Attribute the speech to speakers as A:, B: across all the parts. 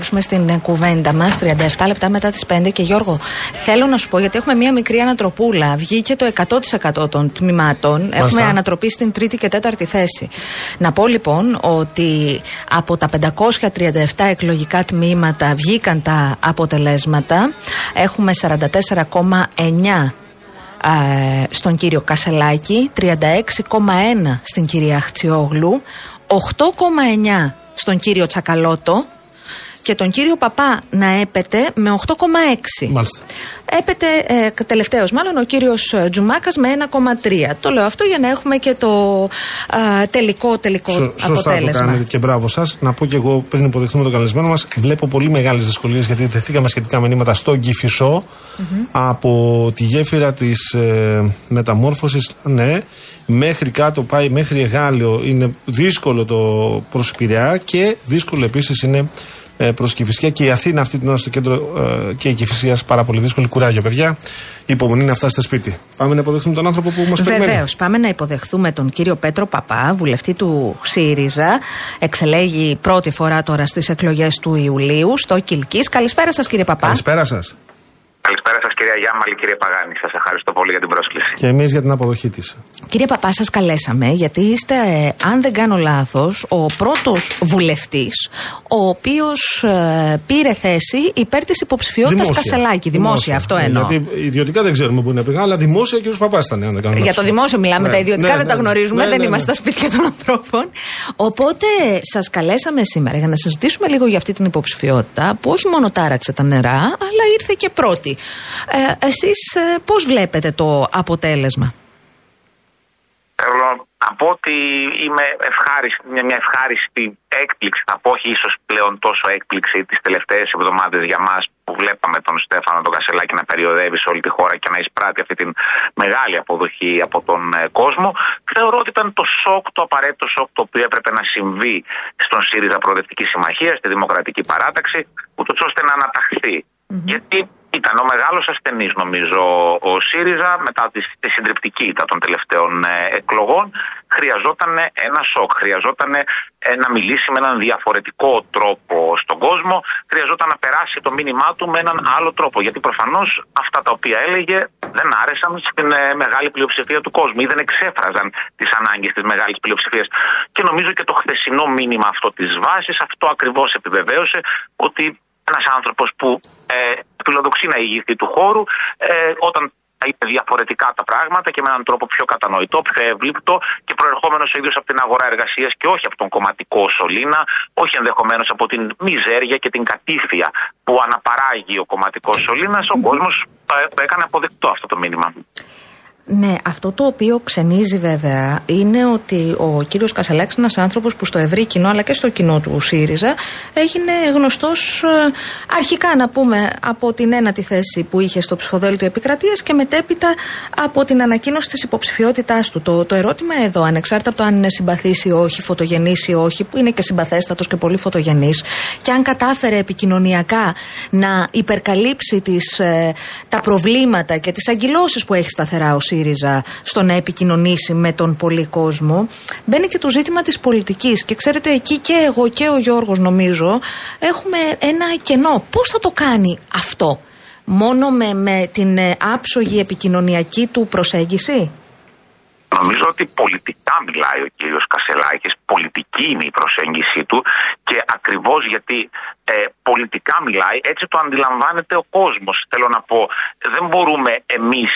A: επιστρέψουμε στην ε, κουβέντα μας 37 λεπτά μετά τις 5. Και Γιώργο, θέλω να σου πω γιατί έχουμε μία μικρή ανατροπούλα. Βγήκε το 100% των τμήματων. Έχουμε ανατροπή στην τρίτη και τέταρτη θέση. Να πω λοιπόν ότι από τα 537 εκλογικά τμήματα βγήκαν τα αποτελέσματα. Έχουμε 44,9 ε, στον κύριο Κασελάκη, 36,1 στην κυρία Χτσιόγλου, 8,9 στον κύριο Τσακαλώτο και τον κύριο Παπά να έπεται με 8,6.
B: Μάλιστα.
A: Έπεται ε, τελευταίος, μάλλον ο κύριος Τζουμάκας με 1,3. Το λέω αυτό για να έχουμε και το ε, τελικό, τελικό
B: Σω- Σωστά το
A: αποτέλεσμα.
B: κάνετε και μπράβο σας. Να πω και εγώ πριν υποδεχτούμε τον καλεσμένο μας, βλέπω πολύ μεγάλες δυσκολίες γιατί δεχτήκαμε σχετικά μηνύματα στο κυφισο από τη γέφυρα της ε, μεταμόρφωσης. Ναι, μέχρι κάτω πάει μέχρι Εγάλιο. Είναι δύσκολο το προ Πειραιά και δύσκολο επίσης είναι ε, προ Κηφισιά και η Αθήνα αυτή την ώρα στο κέντρο ε, και η Κηφισία πάρα πολύ δύσκολη. Κουράγιο, παιδιά. Υπομονή να φτάσετε σπίτι. Πάμε να υποδεχτούμε τον άνθρωπο που μας περιμένει.
A: Βεβαίως. Πάμε να υποδεχθούμε τον κύριο Πέτρο Παπά, βουλευτή του ΣΥΡΙΖΑ. Εξελέγει πρώτη φορά τώρα στις εκλογές του Ιουλίου στο Κιλκή. Καλησπέρα σας, κύριε Παπά.
B: Καλησπέρα σας.
C: Καλησπέρα σας, κυρία Γιάμαλη, κύριε Παγάνη. Σας ευχαριστώ πολύ για την πρόσκληση.
B: Και εμείς για την αποδοχή της.
A: Κύριε Παπά, σας καλέσαμε γιατί είστε, ε, αν δεν κάνω λάθος, ο πρώτος βουλευτής ο οποίος πήρε θέση υπέρ της υποψηφιότητας Κασελάκη. Δημόσια, αυτό
B: Ε,
A: εννοώ.
B: Γιατί ιδιωτικά δεν ξέρουμε πού είναι πήγα, αλλά δημόσια ο κ. Παπάς ήταν, αν δεν κάνω
A: Για
B: λάθος.
A: το δημόσιο μιλάμε,
B: Ναι,
A: τα ιδιωτικά
B: ναι,
A: δεν τα
B: ναι,
A: γνωρίζουμε,
B: ναι,
A: δεν
B: ναι,
A: είμαστε
B: ναι.
A: στα σπίτια των ανθρώπων. Οπότε σας καλέσαμε σήμερα για να συζητήσουμε λίγο για αυτή την υποψηφιότητα που όχι μόνο τάραξε τα νερά, αλλά ήρθε και πρώτη. Ε, Εσείς πώς βλέπετε το αποτέλεσμα;
C: Θέλω να πω ότι είμαι ευχάριστη, μια, μια ευχάριστη έκπληξη, θα πω όχι ίσως πλέον τόσο έκπληξη τις τελευταίες εβδομάδες για μας που βλέπαμε τον Στέφανο τον Κασελάκη να περιοδεύει σε όλη τη χώρα και να εισπράττει αυτή την μεγάλη αποδοχή από τον ε, κόσμο. Θεωρώ ότι ήταν το σοκ, το απαραίτητο σοκ το οποίο έπρεπε να συμβεί στον ΣΥΡΙΖΑ Προοδευτική Συμμαχία, στη Δημοκρατική Παράταξη, ούτως ώστε να αναταχθεί. Γιατί ήταν ο μεγάλος ασθενής νομίζω ο ΣΥΡΙΖΑ μετά τη, τη συντριπτική ήττα των τελευταίων ε, εκλογών. Χρειαζόταν ένα σοκ, χρειαζόταν ε, να μιλήσει με έναν διαφορετικό τρόπο στον κόσμο, χρειαζόταν να περάσει το μήνυμά του με έναν άλλο τρόπο. Γιατί προφανώς αυτά τα οποία έλεγε δεν άρεσαν στην ε, μεγάλη πλειοψηφία του κόσμου ή δεν εξέφραζαν τις ανάγκες της μεγάλης πλειοψηφίας. Και νομίζω και το χθεσινό μήνυμα αυτό της βάσης αυτό ακριβώς επιβεβαίωσε ότι ένας άνθρωπος που ε, φιλοδοξεί να ηγηθεί του χώρου ε, όταν θα είπε διαφορετικά τα πράγματα και με έναν τρόπο πιο κατανοητό, πιο εύληπτο και προερχόμενος ο ίδιος από την αγορά εργασίας και όχι από τον κομματικό σωλήνα, όχι ενδεχομένως από την μιζέρια και την κατήφια που αναπαράγει ο κομματικός σωλήνας, ο κόσμος έκανε αποδεκτό αυτό το μήνυμα.
A: Ναι, αυτό το οποίο ξενίζει βέβαια είναι ότι ο κύριος Κασελάκης είναι ένας άνθρωπος που στο ευρύ κοινό αλλά και στο κοινό του ΣΥΡΙΖΑ έγινε γνωστός αρχικά να πούμε από την ένατη θέση που είχε στο ψηφοδέλτιο επικρατείας και μετέπειτα από την ανακοίνωση της υποψηφιότητάς του. Το, το ερώτημα εδώ, ανεξάρτητα από το αν είναι συμπαθής ή όχι, φωτογενής ή όχι, που είναι και συμπαθέστατος και πολύ φωτογενής, και αν κατάφερε επικοινωνιακά να υπερκαλύψει τις, ε, τα προβλήματα και τις αγκυλώσει που έχει σταθερά ο ΣΥΡΙΖΑ στο να επικοινωνήσει με τον πολύ κόσμο, μπαίνει και το ζήτημα της πολιτικής. Και ξέρετε, εκεί και εγώ και ο Γιώργος νομίζω έχουμε ένα κενό. Πώς θα το κάνει αυτό, μόνο με, με την ε, άψογη επικοινωνιακή του προσέγγιση;
C: Νομίζω ότι πολιτικά μιλάει ο κύριος Κασελάκης, πολιτική είναι η προσέγγιση του και ακριβώς γιατί ε, πολιτικά μιλάει, έτσι το αντιλαμβάνεται ο κόσμος. Θέλω να πω, δεν μπορούμε εμείς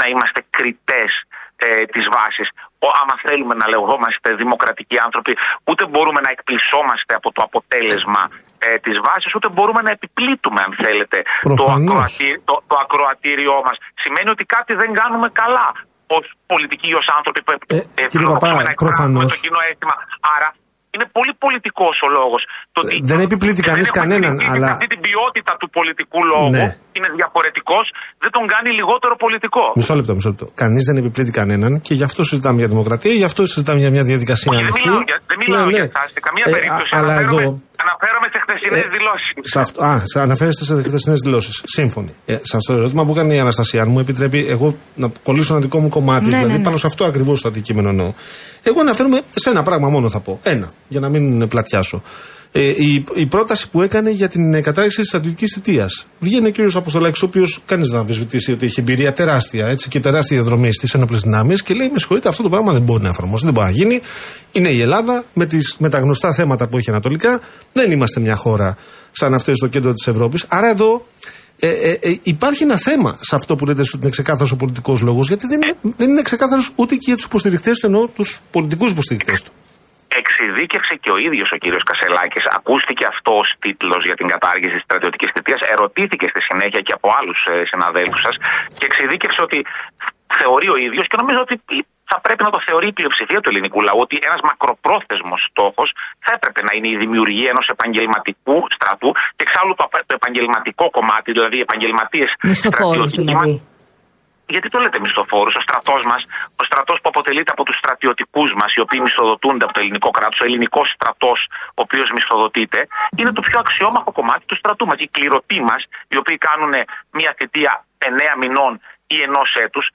C: να είμαστε κριτές ε, της βάσης. Ο, άμα θέλουμε να λεγόμαστε δημοκρατικοί άνθρωποι, ούτε μπορούμε να εκπλησόμαστε από το αποτέλεσμα ε, της βάσης, ούτε μπορούμε να επιπλήττουμε, αν θέλετε, το,
B: Προφανώς.
C: ακροατή, το, το ακροατήριό μας. Σημαίνει ότι κάτι δεν κάνουμε καλά ως πολιτικοί, ως άνθρωποι που
B: Ε,
C: ε,
B: κύριε
C: φιλοδοξούμε
B: Παπά,
C: να εκφράσουμε
B: προφανώς.
C: το κοινό αίσθημα. Άρα Είναι πολύ πολιτικός ο λόγος.
B: Δεν επιπλήττει κανείς κανέναν, αλλά.
C: Αυτή την ποιότητα του πολιτικού λόγου
B: Ναι.
C: είναι διαφορετικός, δεν τον κάνει λιγότερο πολιτικό.
B: Μισό λεπτό, μισό λεπτό. Κανείς δεν επιπλήττει κανέναν και γι' αυτό συζητάμε για δημοκρατία, γι' αυτό συζητάμε για μια διαδικασία
C: Όχι, δεν
B: ανοιχτή.
C: μιλάω για, δεν μιλάω
B: Ναι,
C: για
B: ναι.
C: εσάς σε καμία
B: Ε,
C: περίπτωση.
B: α- αλλά
C: αναφέρομαι,
B: εδώ.
C: Αναφέρομαι σε χθεσινές
B: Ε,
C: δηλώσεις.
B: Σε αυτό, α, σε αναφέρεστε σε χθεσινές δηλώσεις. Σύμφωνοι. Ε, σε αυτό το ερώτημα που έκανε η Αναστασία, αν μου επιτρέπει εγώ να κολλήσω ένα δικό μου κομμάτι,
A: Ναι,
B: δηλαδή
A: ναι, ναι.
B: πάνω σε αυτό ακριβώς το αντικείμενο εννοώ. Εγώ αναφέρομαι σε ένα πράγμα μόνο θα πω. Ένα, για να μην πλατιάσω. Ε, η, η πρόταση που έκανε για την ε, κατάργηση της στρατιωτικής θητείας. Βγαίνει ο κ. Αποστολάκης, ο οποίος κανείς δεν αμφισβητήσει ότι έχει εμπειρία τεράστια έτσι, και τεράστια διαδρομή στις ένοπλες δυνάμεις και λέει: Με συγχωρείτε, αυτό το πράγμα δεν μπορεί να εφαρμοστεί, δεν μπορεί να γίνει. Είναι η Ελλάδα με, τις, με τα γνωστά θέματα που έχει ανατολικά. Δεν είμαστε μια χώρα σαν αυτές στο κέντρο της Ευρώπης. Άρα εδώ ε, ε, ε, υπάρχει ένα θέμα σε αυτό που λέτε ότι είναι ξεκάθαρος ο πολιτικός λόγος, γιατί δεν είναι, δεν είναι ξεκάθαρος ούτε και για τους υποστηρικτέ του, ενώ τους πολιτικούς υποστηρικτέ του.
C: Εξειδίκευσε και ο ίδιος ο κύριος Κασελάκης. Ακούστηκε αυτό ως τίτλος για την κατάργηση της στρατιωτικής θητείας. Ερωτήθηκε στη συνέχεια και από άλλους συναδέλφους σας και εξειδίκευσε ότι θεωρεί ο ίδιος και νομίζω ότι θα πρέπει να το θεωρεί η πλειοψηφία του ελληνικού λαού ότι ένας μακροπρόθεσμος στόχος θα έπρεπε να είναι η δημιουργία ενός επαγγελματικού στρατού και εξάλλου το, το επαγγελματικό κομμάτι, δηλαδή οι επαγγελματίες.
A: Μισθοφόρους δηλαδή.
C: Γιατί το λέτε μισθοφόρου, ο στρατός μας, ο στρατός που αποτελείται από τους στρατιωτικούς μας, οι οποίοι μισθοδοτούνται από το ελληνικό κράτος, ο ελληνικός στρατός, ο οποίος μισθοδοτείται, είναι το πιο αξιόμαχο κομμάτι του στρατού μας. Οι κληρωτοί μας, οι οποίοι κάνουν μια θητεία 9 μηνών ή ενός έτους,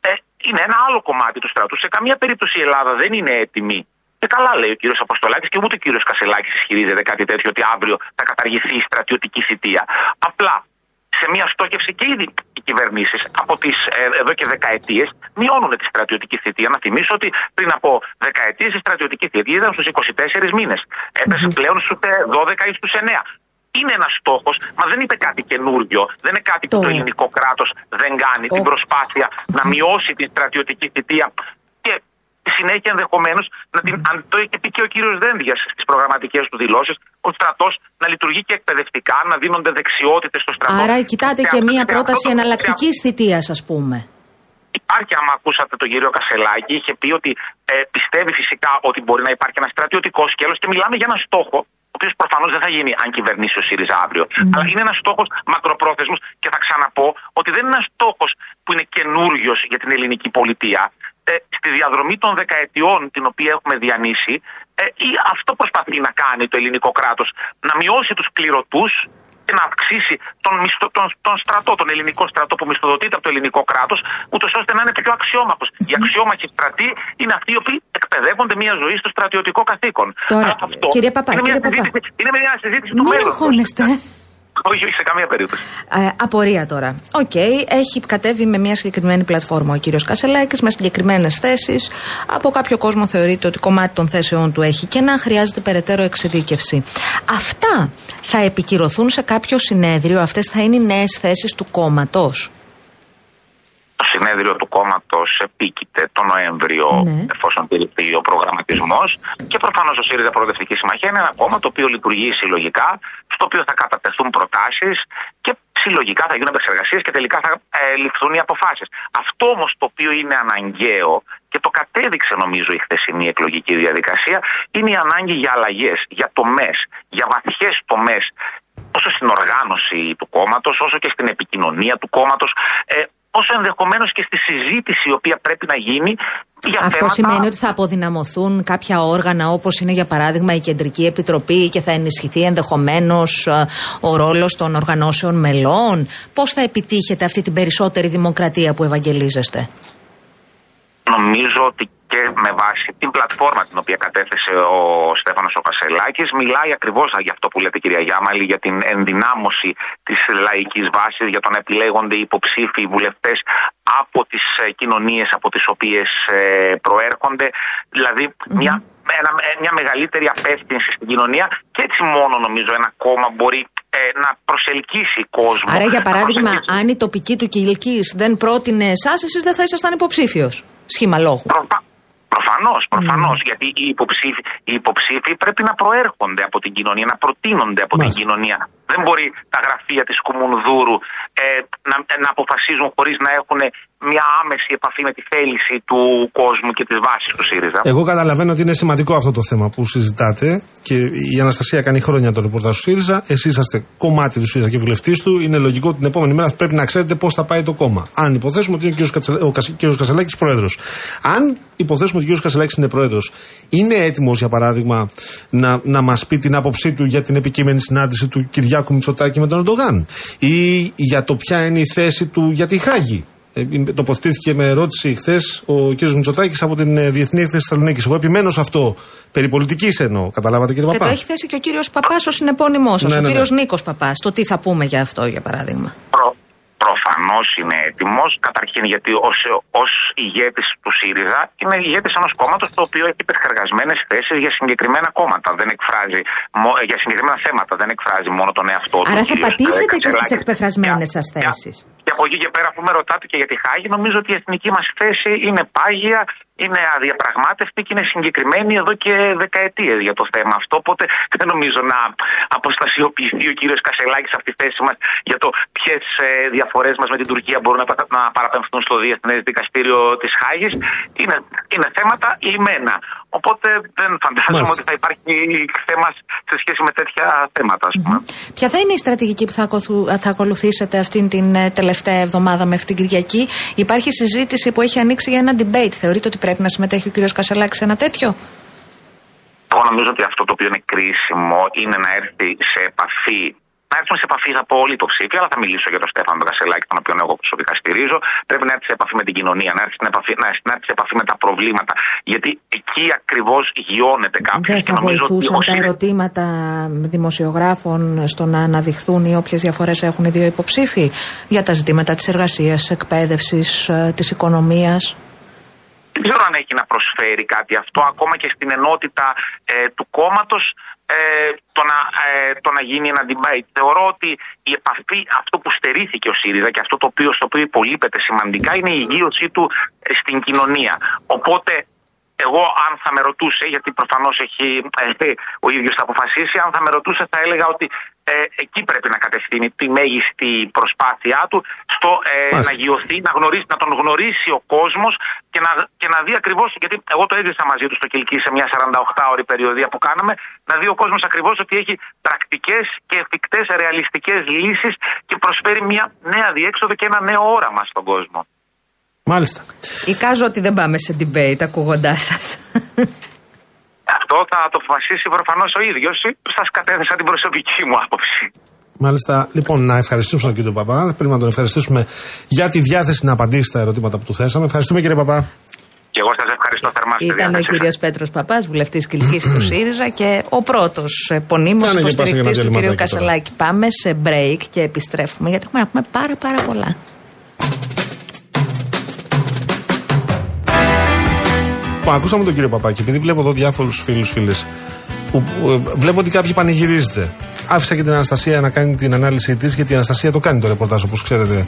C: ε, είναι ένα άλλο κομμάτι του στρατού. Σε καμία περίπτωση η Ελλάδα δεν είναι έτοιμη. Και καλά λέει ο κύριος Αποστολάκης και ούτε ο κύριος Κασελάκης ισχυρίζεται κάτι τέτοιο ότι αύριο θα καταργηθεί η στρατιωτική θητεία. Απλά σε μια στόχευση και ήδη οι κυβερνήσεις από τις, ε, εδώ και δεκαετίες μειώνουν τη στρατιωτική θητεία. Να θυμίσω ότι πριν από δεκαετίες η στρατιωτική θητεία ήταν στους 24 μήνες. Έπεσε πλέον στους 12 ή στους 9. Είναι ένας στόχος, μα δεν είπε κάτι καινούριο. Δεν είναι κάτι που
A: Το-
C: το ελληνικό κράτος δεν κάνει. Την
A: Ο-
C: προσπάθεια να μειώσει τη στρατιωτική θητεία και στη συνέχεια ενδεχομένως να την. Αν το είχε πει και ο κύριος Δένδιας στις προγραμματικές του δηλώσεις, ο στρατός να λειτουργεί και εκπαιδευτικά, να δίνονται δεξιότητες στο στρατό.
A: Άρα κοιτάτε
C: Σε
A: και
C: αυτό-
A: μία
C: σε
A: πρόταση
C: αυτό το-
A: εναλλακτικής θητείας, ας πούμε.
C: Υπάρχει, άμα ακούσατε τον κύριο Κασελάκη, είχε πει ότι ε, πιστεύει φυσικά ότι μπορεί να υπάρχει ένας στρατιωτικός σκέλος και μιλάμε για ένα στόχο, ο οποίος προφανώς δεν θα γίνει αν κυβερνήσει ο ΣΥΡΙΖΑ αύριο. Αλλά είναι ένας στόχος μακροπρόθεσμος και θα ξαναπώ ότι δεν είναι ένας στόχος που είναι καινούριος για την ελληνική πολιτεία. Ε, στη διαδρομή των δεκαετιών την οποία έχουμε διανύσει, ε, ή αυτό προσπαθεί να κάνει το ελληνικό κράτος. Να μειώσει τους κληρωτούς και να αυξήσει τον, μισθο, τον, τον στρατό, τον ελληνικό στρατό που μισθοδοτείται από το ελληνικό κράτος, ούτως ώστε να είναι πιο αξιόμαχος. Οι αξιόμαχοι στρατοί είναι αυτοί οι οποίοι εκπαιδεύονται μια ζωή στο στρατιωτικό καθήκον.
A: Τώρα,
C: Αυτό
A: κύριε Παπά,
C: είναι, μια
A: κύριε Παπά.
C: συζήτηση, είναι μια συζήτηση του
A: Μην
C: μέλλοντος.
A: Αγχώνεστε.
C: Όχι, όχι, σε καμία περίπτωση.
A: Ε, απορία τώρα. Οκ, έχει κατέβει με μια συγκεκριμένη πλατφόρμα ο κύριος Κασελάκης με συγκεκριμένες θέσεις. Από κάποιο κόσμο θεωρείται ότι κομμάτι των θέσεών του έχει και να χρειάζεται περαιτέρω εξειδίκευση. Αυτά θα επικυρωθούν σε κάποιο συνέδριο, αυτές θα είναι οι νέες θέσεις του κόμματος.
C: Το συνέδριο του κόμματος επίκειται το Νοέμβριο,
A: Ναι.
C: εφόσον τηρηθεί ο προγραμματισμός. Και προφανώς ο ΣΥΡΙΖΑ Προοδευτική Συμμαχία είναι ένα κόμμα το οποίο λειτουργεί συλλογικά, στο οποίο θα κατατεθούν προτάσεις και συλλογικά θα γίνουν επεξεργασίες και τελικά θα ε, ληφθούν οι αποφάσεις. Αυτό όμως το οποίο είναι αναγκαίο και το κατέδειξε νομίζω η χθεσινή εκλογική διαδικασία είναι η ανάγκη για αλλαγές, για τομές, για βαθιές τομές όσο στην οργάνωση του κόμματος, όσο και στην επικοινωνία του κόμματος, ε, όσο ενδεχομένως και στη συζήτηση η οποία πρέπει να γίνει για
A: Αυτό
C: θέματα.
A: σημαίνει ότι θα αποδυναμωθούν κάποια όργανα όπως είναι για παράδειγμα η Κεντρική Επιτροπή και θα ενισχυθεί ενδεχομένως ε, ο ρόλος των οργανώσεων μελών. Πώς θα επιτύχετε αυτή την περισσότερη δημοκρατία που ευαγγελίζεστε;
C: Νομίζω ότι και με βάση την πλατφόρμα την οποία κατέθεσε ο Στέφανος ο Κασελάκης μιλάει ακριβώς για αυτό που λέτε κυρία Γιάμαλη για την ενδυνάμωση της λαϊκής βάσης για το να επιλέγονται οι υποψήφοι οι βουλευτές από τις ε, κοινωνίες από τις οποίες ε, προέρχονται δηλαδή μια, ένα, μια μεγαλύτερη απεύθυνση στην κοινωνία και έτσι μόνο νομίζω ένα κόμμα μπορεί ε, να προσελκύσει κόσμο.
A: Άρα για
C: να
A: παράδειγμα
C: προσελκύσει-
A: αν η τοπική του Κιλκής δεν πρότεινε εσάς εσείς δεν θα ήσασταν υποψήφιος. Σχήμα λόγου.
C: Προφα... Προφανώς, προφανώς. Γιατί οι υποψήφοι, οι υποψήφοι πρέπει να προέρχονται από την κοινωνία, να προτείνονται από την
B: Μάλιστα.
C: κοινωνία. Δεν μπορεί τα γραφεία της Κουμουνδούρου ε, να, να αποφασίζουν χωρίς να έχουν μια άμεση επαφή με τη θέληση του κόσμου και της βάσης του ΣΥΡΙΖΑ.
B: Εγώ καταλαβαίνω ότι είναι σημαντικό αυτό το θέμα που συζητάτε και η Αναστασία κάνει χρόνια το ρεπορτάζ του ΣΥΡΙΖΑ. Εσείς είσαστε κομμάτι του ΣΥΡΙΖΑ και βουλευτής του. Είναι λογικό την επόμενη μέρα πρέπει να ξέρετε πώς θα πάει το κόμμα. Αν υποθέσουμε ότι είναι ο κ. Κασελάκη πρόεδρος. Αν υποθέσουμε ότι ο κ. Κασελάκη είναι πρόεδρος, είναι έτοιμος για παράδειγμα να, να μας πει την άποψή του για την επικείμενη συνάντηση του Κυριάκου Μητσοτάκη με τον Ερντογάν ή για το ποια είναι η θέση του για τη Χάγη; Ε, τοποθετήθηκε με ερώτηση χθες ο κ. Μητσοτάκης από την ε, Διεθνή Έκθεση Θεσσαλονίκης. Εγώ επιμένω σε αυτό. Περί πολιτικής εννοώ. Καταλάβατε κύριε Παπά;
A: Και το έχει θέσει και ο κύριος Παπάς ως συνεπώνυμός σας, ναι, ναι, ο κύριος ναι. Νίκος Παπάς. Το τι θα πούμε για αυτό, για παράδειγμα.
C: Προ, Προφανώς είναι έτοιμος. Καταρχήν γιατί ως ηγέτης του ΣΥΡΙΖΑ είναι ηγέτης ενός κόμματος το οποίο έχει υπερχεργασμένες θέσεις για συγκεκριμένα κόμματα. Δεν εκφράζει για συγκεκριμένα θέματα. Δεν εκφράζει μόνο τον εαυτό του.
A: Άρα θα πατήσετε και στις εκπεφρασμένες σας θέσεις.
C: Και από εκεί και πέρα, αφού με ρωτάτε και για τη Χάγη, νομίζω ότι η εθνική μας θέση είναι πάγια, είναι αδιαπραγμάτευτη και είναι συγκεκριμένη εδώ και δεκαετίες για το θέμα αυτό. Οπότε δεν νομίζω να αποστασιοποιηθεί ο κύριος Κασελάκης από τη θέση μας για το ποιες διαφορές μας με την Τουρκία μπορούν να παραπεμφθούν στο Διεθνές Δικαστήριο της Χάγης. Είναι, είναι θέματα λιμένα. Οπότε δεν φαντάζομαι ότι θα υπάρχει θέμα σε σχέση με τέτοια θέματα, ας πούμε.
A: Mm-hmm. Ποια θα είναι η στρατηγική που θα, θα ακολουθήσετε αυτήν την ε, τελευταία εβδομάδα μέχρι την Κυριακή; Υπάρχει συζήτηση που έχει ανοίξει για ένα debate. Θεωρείτε ότι πρέπει να συμμετέχει ο κ. Κασαλάκη σε ένα τέτοιο;
C: Εγώ νομίζω ότι αυτό το οποίο είναι κρίσιμο είναι να έρθει σε επαφή να έρθουμε σε επαφή από όλη το ψήφι, αλλά θα μιλήσω για τον Στέφανο Κασελάκη, τον οποίο εγώ προσωπικά στηρίζω. Πρέπει να έρθει σε επαφή με την κοινωνία, να έρθει, σε επαφή, να έρθει σε επαφή με τα προβλήματα. Γιατί εκεί ακριβώς γιώνεται κάποιος.
A: Δεν θα βοηθούσαν τα ερωτήματα δημοσιογράφων στο να αναδειχθούν οι όποιες διαφορές έχουν οι δύο υποψήφοι για τα ζητήματα της εργασίας, της εκπαίδευσης, ε, της οικονομίας;
C: Δεν ξέρω αν έχει να προσφέρει κάτι αυτό, ακόμα και στην ενότητα ε, του κόμματος ε, το, να, ε, το να γίνει ένα debate. Θεωρώ ότι η επαφή, αυτό που στερήθηκε ο ΣΥΡΙΖΑ και αυτό το οποίο, στο οποίο υπολείπεται σημαντικά είναι η υγείωσή του ε, στην κοινωνία. Οπότε εγώ αν θα με ρωτούσε, γιατί προφανώς έχει ε, ο ίδιος θα αποφασίσει, αν θα με ρωτούσε θα έλεγα ότι ε, εκεί πρέπει να κατευθύνει τη μέγιστη προσπάθειά του στο ε, να γιωθεί, να, γνωρίσει, να τον γνωρίσει ο κόσμος και να, και να δει ακριβώς, γιατί εγώ το έζησα μαζί του στο Κιλκή σε μια 48ωρη περιοδία που κάναμε, να δει ο κόσμος ακριβώς ότι έχει πρακτικές και εφικτές ρεαλιστικές λύσεις και προσφέρει μια νέα διέξοδο και ένα νέο όραμα στον κόσμο.
B: Μάλιστα.
A: Εικάζω ότι δεν πάμε σε debate ακούγοντάς σας.
C: Αυτό θα το αποφασίσει προφανώς ο ίδιος. Σας κατέθεσα την προσωπική μου άποψη.
B: Μάλιστα. Λοιπόν, να ευχαριστήσουμε τον κύριο Παπά. Πρέπει να τον ευχαριστήσουμε για τη διάθεση να απαντήσει στα ερωτήματα που του θέσαμε. Ευχαριστούμε κύριε Παπά.
C: Και εγώ σας ευχαριστώ θερμά.
A: Ήταν ο κύριος Πέτρος Παπάς, βουλευτής Κυλική του ΣΥΡΙΖΑ και ο πρώτος επωνύμω υποστηρικτής του κύριου Κασελάκη. Πάμε σε break και επιστρέφουμε γιατί έχουμε να πούμε πάρα πάρα πολλά.
B: Που ακούσαμε τον κύριο Παπάκη, επειδή βλέπω εδώ διάφορους φίλους φίλες. Που, ε, βλέπω ότι κάποιοι πανηγυρίζετε. Άφησα και την Αναστασία να κάνει την ανάλυση της, γιατί η Αναστασία το κάνει το ρεπορτάζ, όπως ξέρετε,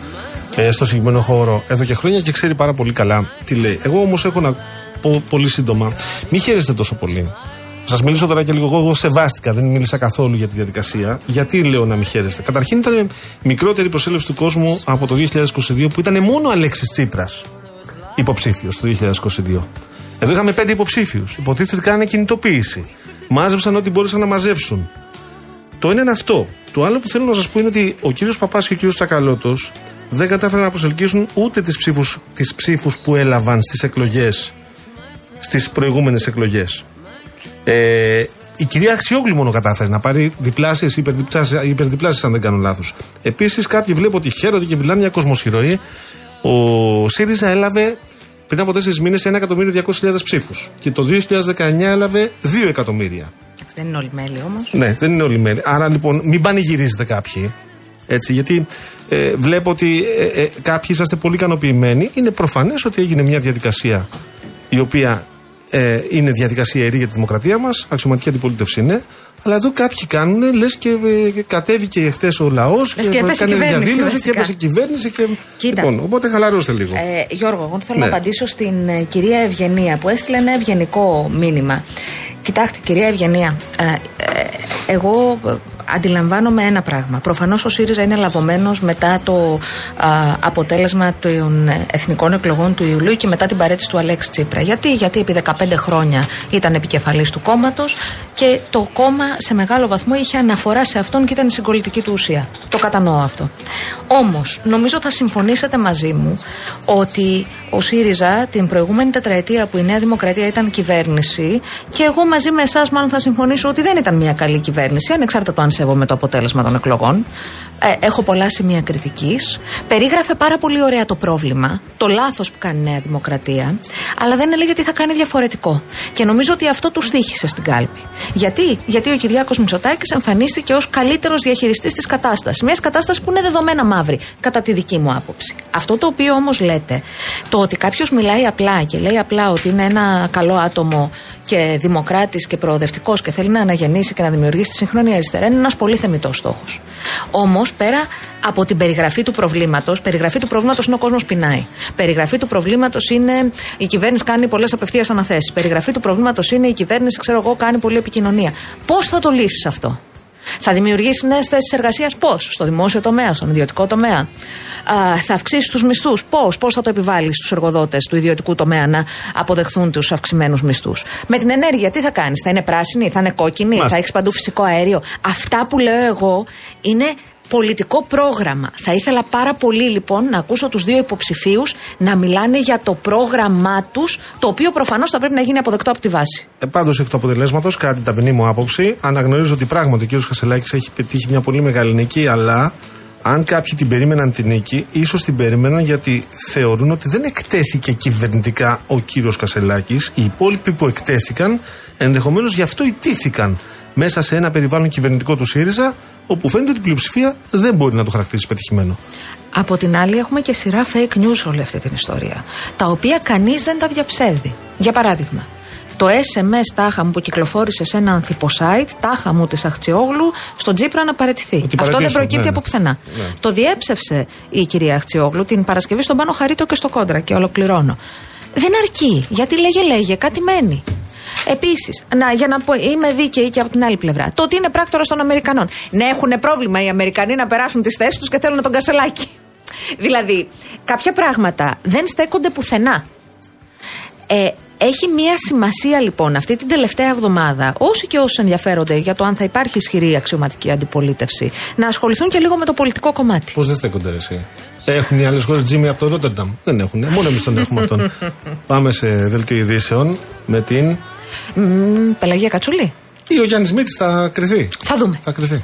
B: ε, στο συγκεκριμένο χώρο εδώ και χρόνια και ξέρει πάρα πολύ καλά τι λέει. Εγώ όμως έχω να πω πολύ σύντομα. Μην χαίρεστε τόσο πολύ. Σας μιλήσω τώρα και λίγο. Εγώ, εγώ σεβάστηκα, δεν μίλησα καθόλου για τη διαδικασία. Γιατί λέω να μην χαίρεστε; Καταρχήν ήταν μικρότερη προσέλευση του κόσμου από το 2022 που ήταν μόνο ο Αλέξης Τσίπρας υποψήφιος το 2022. Εδώ είχαμε πέντε υποψήφιους. Υποτίθεται ότι κάνανε κινητοποίηση. Μάζεψαν ό,τι μπορούσαν να μαζέψουν. Το ένα είναι αυτό. Το άλλο που θέλω να σας πω είναι ότι ο κύριος Παπάς και ο κύριος Τσακαλώτος δεν κατάφεραν να προσελκύσουν ούτε τις ψήφους τις ψήφους που έλαβαν στις εκλογές, στις προηγούμενες εκλογές. Ε, η κυρία Αξιόγλου μόνο κατάφερε να πάρει διπλάσιες ή υπερδιπλάσιες, αν δεν κάνω λάθος. Επίσης, κάποιοι βλέπω ότι χαίρονται και μιλάνε μια κοσμοσυρωή. Ο ΣΥΡΙΖΑ έλαβε πριν από τέσσερις μήνες 1.200.000 ψήφους. Και το 2019 έλαβε 2 εκατομμύρια.
A: Δεν είναι όλοι μέλη όμως.
B: Ναι, δεν είναι όλοι μέλη. Άρα λοιπόν μην πανηγυρίζετε κάποιοι. Έτσι, γιατί ε, βλέπω ότι ε, ε, κάποιοι είσαστε πολύ ικανοποιημένοι. Είναι προφανές ότι έγινε μια διαδικασία η οποία ε, είναι διαδικασία ιερή για τη δημοκρατία μας. Αξιωματική αντιπολίτευση είναι. Αλλά εδώ κάποιοι κάνουν, λες και ε, κατέβηκε εχθέ ο λαός
A: και, και έκανε διαδήλωση
B: και έπεσε η κυβέρνηση. Και...
A: Κοίτα.
B: Λοιπόν, οπότε χαλαρώστε λίγο.
A: Ε, Γιώργο, εγώ θέλω ναι. να απαντήσω στην ε, κυρία Ευγενία που έστειλε ένα ευγενικό μήνυμα. Κοιτάξτε, κυρία Ευγενία, ε, ε, εγώ αντιλαμβάνομαι ένα πράγμα. Προφανώς ο ΣΥΡΙΖΑ είναι λαβωμένος μετά το α, αποτέλεσμα των εθνικών εκλογών του Ιουλίου και μετά την παρέτηση του Αλέξη Τσίπρα. Γιατί, Γιατί επί 15 χρόνια ήταν επικεφαλής του κόμματος και το κόμμα σε μεγάλο βαθμό είχε αναφορά σε αυτόν και ήταν η συγκολητική του ουσία. Το κατανοώ αυτό. Όμως, νομίζω θα συμφωνήσετε μαζί μου ότι ο ΣΥΡΙΖΑ την προηγούμενη τετραετία που η Νέα Δημοκρατία ήταν κυβέρνηση και εγώ μαζί με εσάς μάλλον θα συμφωνήσω ότι δεν ήταν μια καλή κυβέρνηση, ανεξάρτητα το αν σέβομαι το αποτέλεσμα των εκλογών. Ε, έχω πολλά σημεία κριτικής. Περίγραφε πάρα πολύ ωραία το πρόβλημα, το λάθος που κάνει η Νέα Δημοκρατία, αλλά δεν έλεγε τι θα κάνει διαφορετικό. Και νομίζω ότι αυτό τους στήχησε στην κάλπη. Γιατί, Γιατί ο Κυριάκος Μητσοτάκης εμφανίστηκε ως καλύτερος διαχειριστής της κατάστασης. Μιας κατάστασης που είναι δεδομένα μαύρη, κατά τη δική μου άποψη. Αυτό το οποίο όμως λέτε, το ότι κάποιος μιλάει απλά και λέει απλά ότι είναι ένα καλό άτομο και δημοκράτης και προοδευτικός και θέλει να αναγεννήσει και να δημιουργήσει τη σύγχρονη αριστερά, είναι ένας πολύ θεμητός στόχος. Όμως, πέρα από την περιγραφή του προβλήματος, περιγραφή του προβλήματος είναι ο κόσμος πεινάει. Περιγραφή του προβλήματος είναι η κυβέρνηση κάνει πολλές απευθείας αναθέσεις. Περιγραφή του προβλήματος είναι η κυβέρνηση, ξέρω εγώ, κάνει πολλή επικοινωνία. Πώς θα το λύσεις αυτό; Θα δημιουργήσει νέες θέσεις εργασίας πώς, στο δημόσιο τομέα, στον ιδιωτικό τομέα. Α, θα αυξήσει τους μισθούς πώς, πώς θα το επιβάλλεις στους εργοδότες του ιδιωτικού τομέα να αποδεχθούν τους αυξημένους μισθούς; Με την ενέργεια, τι θα κάνεις, θα είναι πράσινη, θα είναι κόκκινη, θα έχεις παντού φυσικό αέριο. Αυτά που λέω εγώ είναι πολιτικό πρόγραμμα. Θα ήθελα πάρα πολύ λοιπόν να ακούσω τους δύο υποψηφίους να μιλάνε για το πρόγραμμά τους, το οποίο προφανώς θα πρέπει να γίνει αποδεκτό από τη βάση.
B: Ε, Πάντως, εκ του αποτελέσματος, κατά την ταπεινή μου άποψη, αναγνωρίζω ότι πράγματι ο κ. Χασελάκης έχει πετύχει μια πολύ μεγάλη νίκη, αλλά αν κάποιοι την περίμεναν την νίκη, ίσως την περίμεναν γιατί θεωρούν ότι δεν εκτέθηκε κυβερνητικά ο κύριος Κασελάκη. Οι υπόλοιποι που εκτέθηκαν, ενδεχομένως γι' αυτό ιτήθηκαν μέσα σε ένα περιβάλλον κυβερνητικό του ΣΥΡΙΖΑ, όπου φαίνεται ότι η πλειοψηφία δεν μπορεί να το χαρακτηρίσει πετυχημένο.
A: Από την άλλη, έχουμε και σειρά fake news όλη αυτή την ιστορία. Τα οποία κανείς δεν τα διαψεύδει. Για παράδειγμα, το SMS τάχα μου που κυκλοφόρησε σε ένα ανθιποσάιτ, τάχα μου της Αχτσιόγλου, στον Τζίπρα να παραιτηθεί. Αυτό δεν προκύπτει
B: ναι,
A: από πουθενά.
B: Ναι.
A: Το διέψευσε η κυρία Αχτσιόγλου την Παρασκευή στον Πάνο Χαρίτο και στο Κόντρα και ολοκληρώνω. Δεν αρκεί, γιατί λέγε λέγε, κάτι μένει. Επίσης, για να πω, είμαι δίκαιη και από την άλλη πλευρά. Το ότι είναι πράκτορα των Αμερικανών. Ναι, έχουν πρόβλημα οι Αμερικανοί να περάσουν τις θέσεις τους και θέλουν τον κασελάκι. δηλαδή, κάποια πράγματα δεν στέκονται πουθενά. Ε, έχει μία σημασία λοιπόν αυτή την τελευταία εβδομάδα, όσοι και όσοι ενδιαφέρονται για το αν θα υπάρχει ισχυρή αξιωματική αντιπολίτευση, να ασχοληθούν και λίγο με το πολιτικό κομμάτι.
B: Πώς δεν στέκονται εσύ; Έχουν οι άλλες χώρες Τζίμι από το Ρότερνταμ. Δεν έχουν. Μόνο εμείς τον έχουμε αυτόν. Πάμε σε δελτίο ειδήσεων με την.
A: Μ, Πελαγία Κατσουλή.
B: Ή ο Γιάννης Μήτης θα κρυθεί.
A: Θα δούμε.
B: Θα κρυθεί.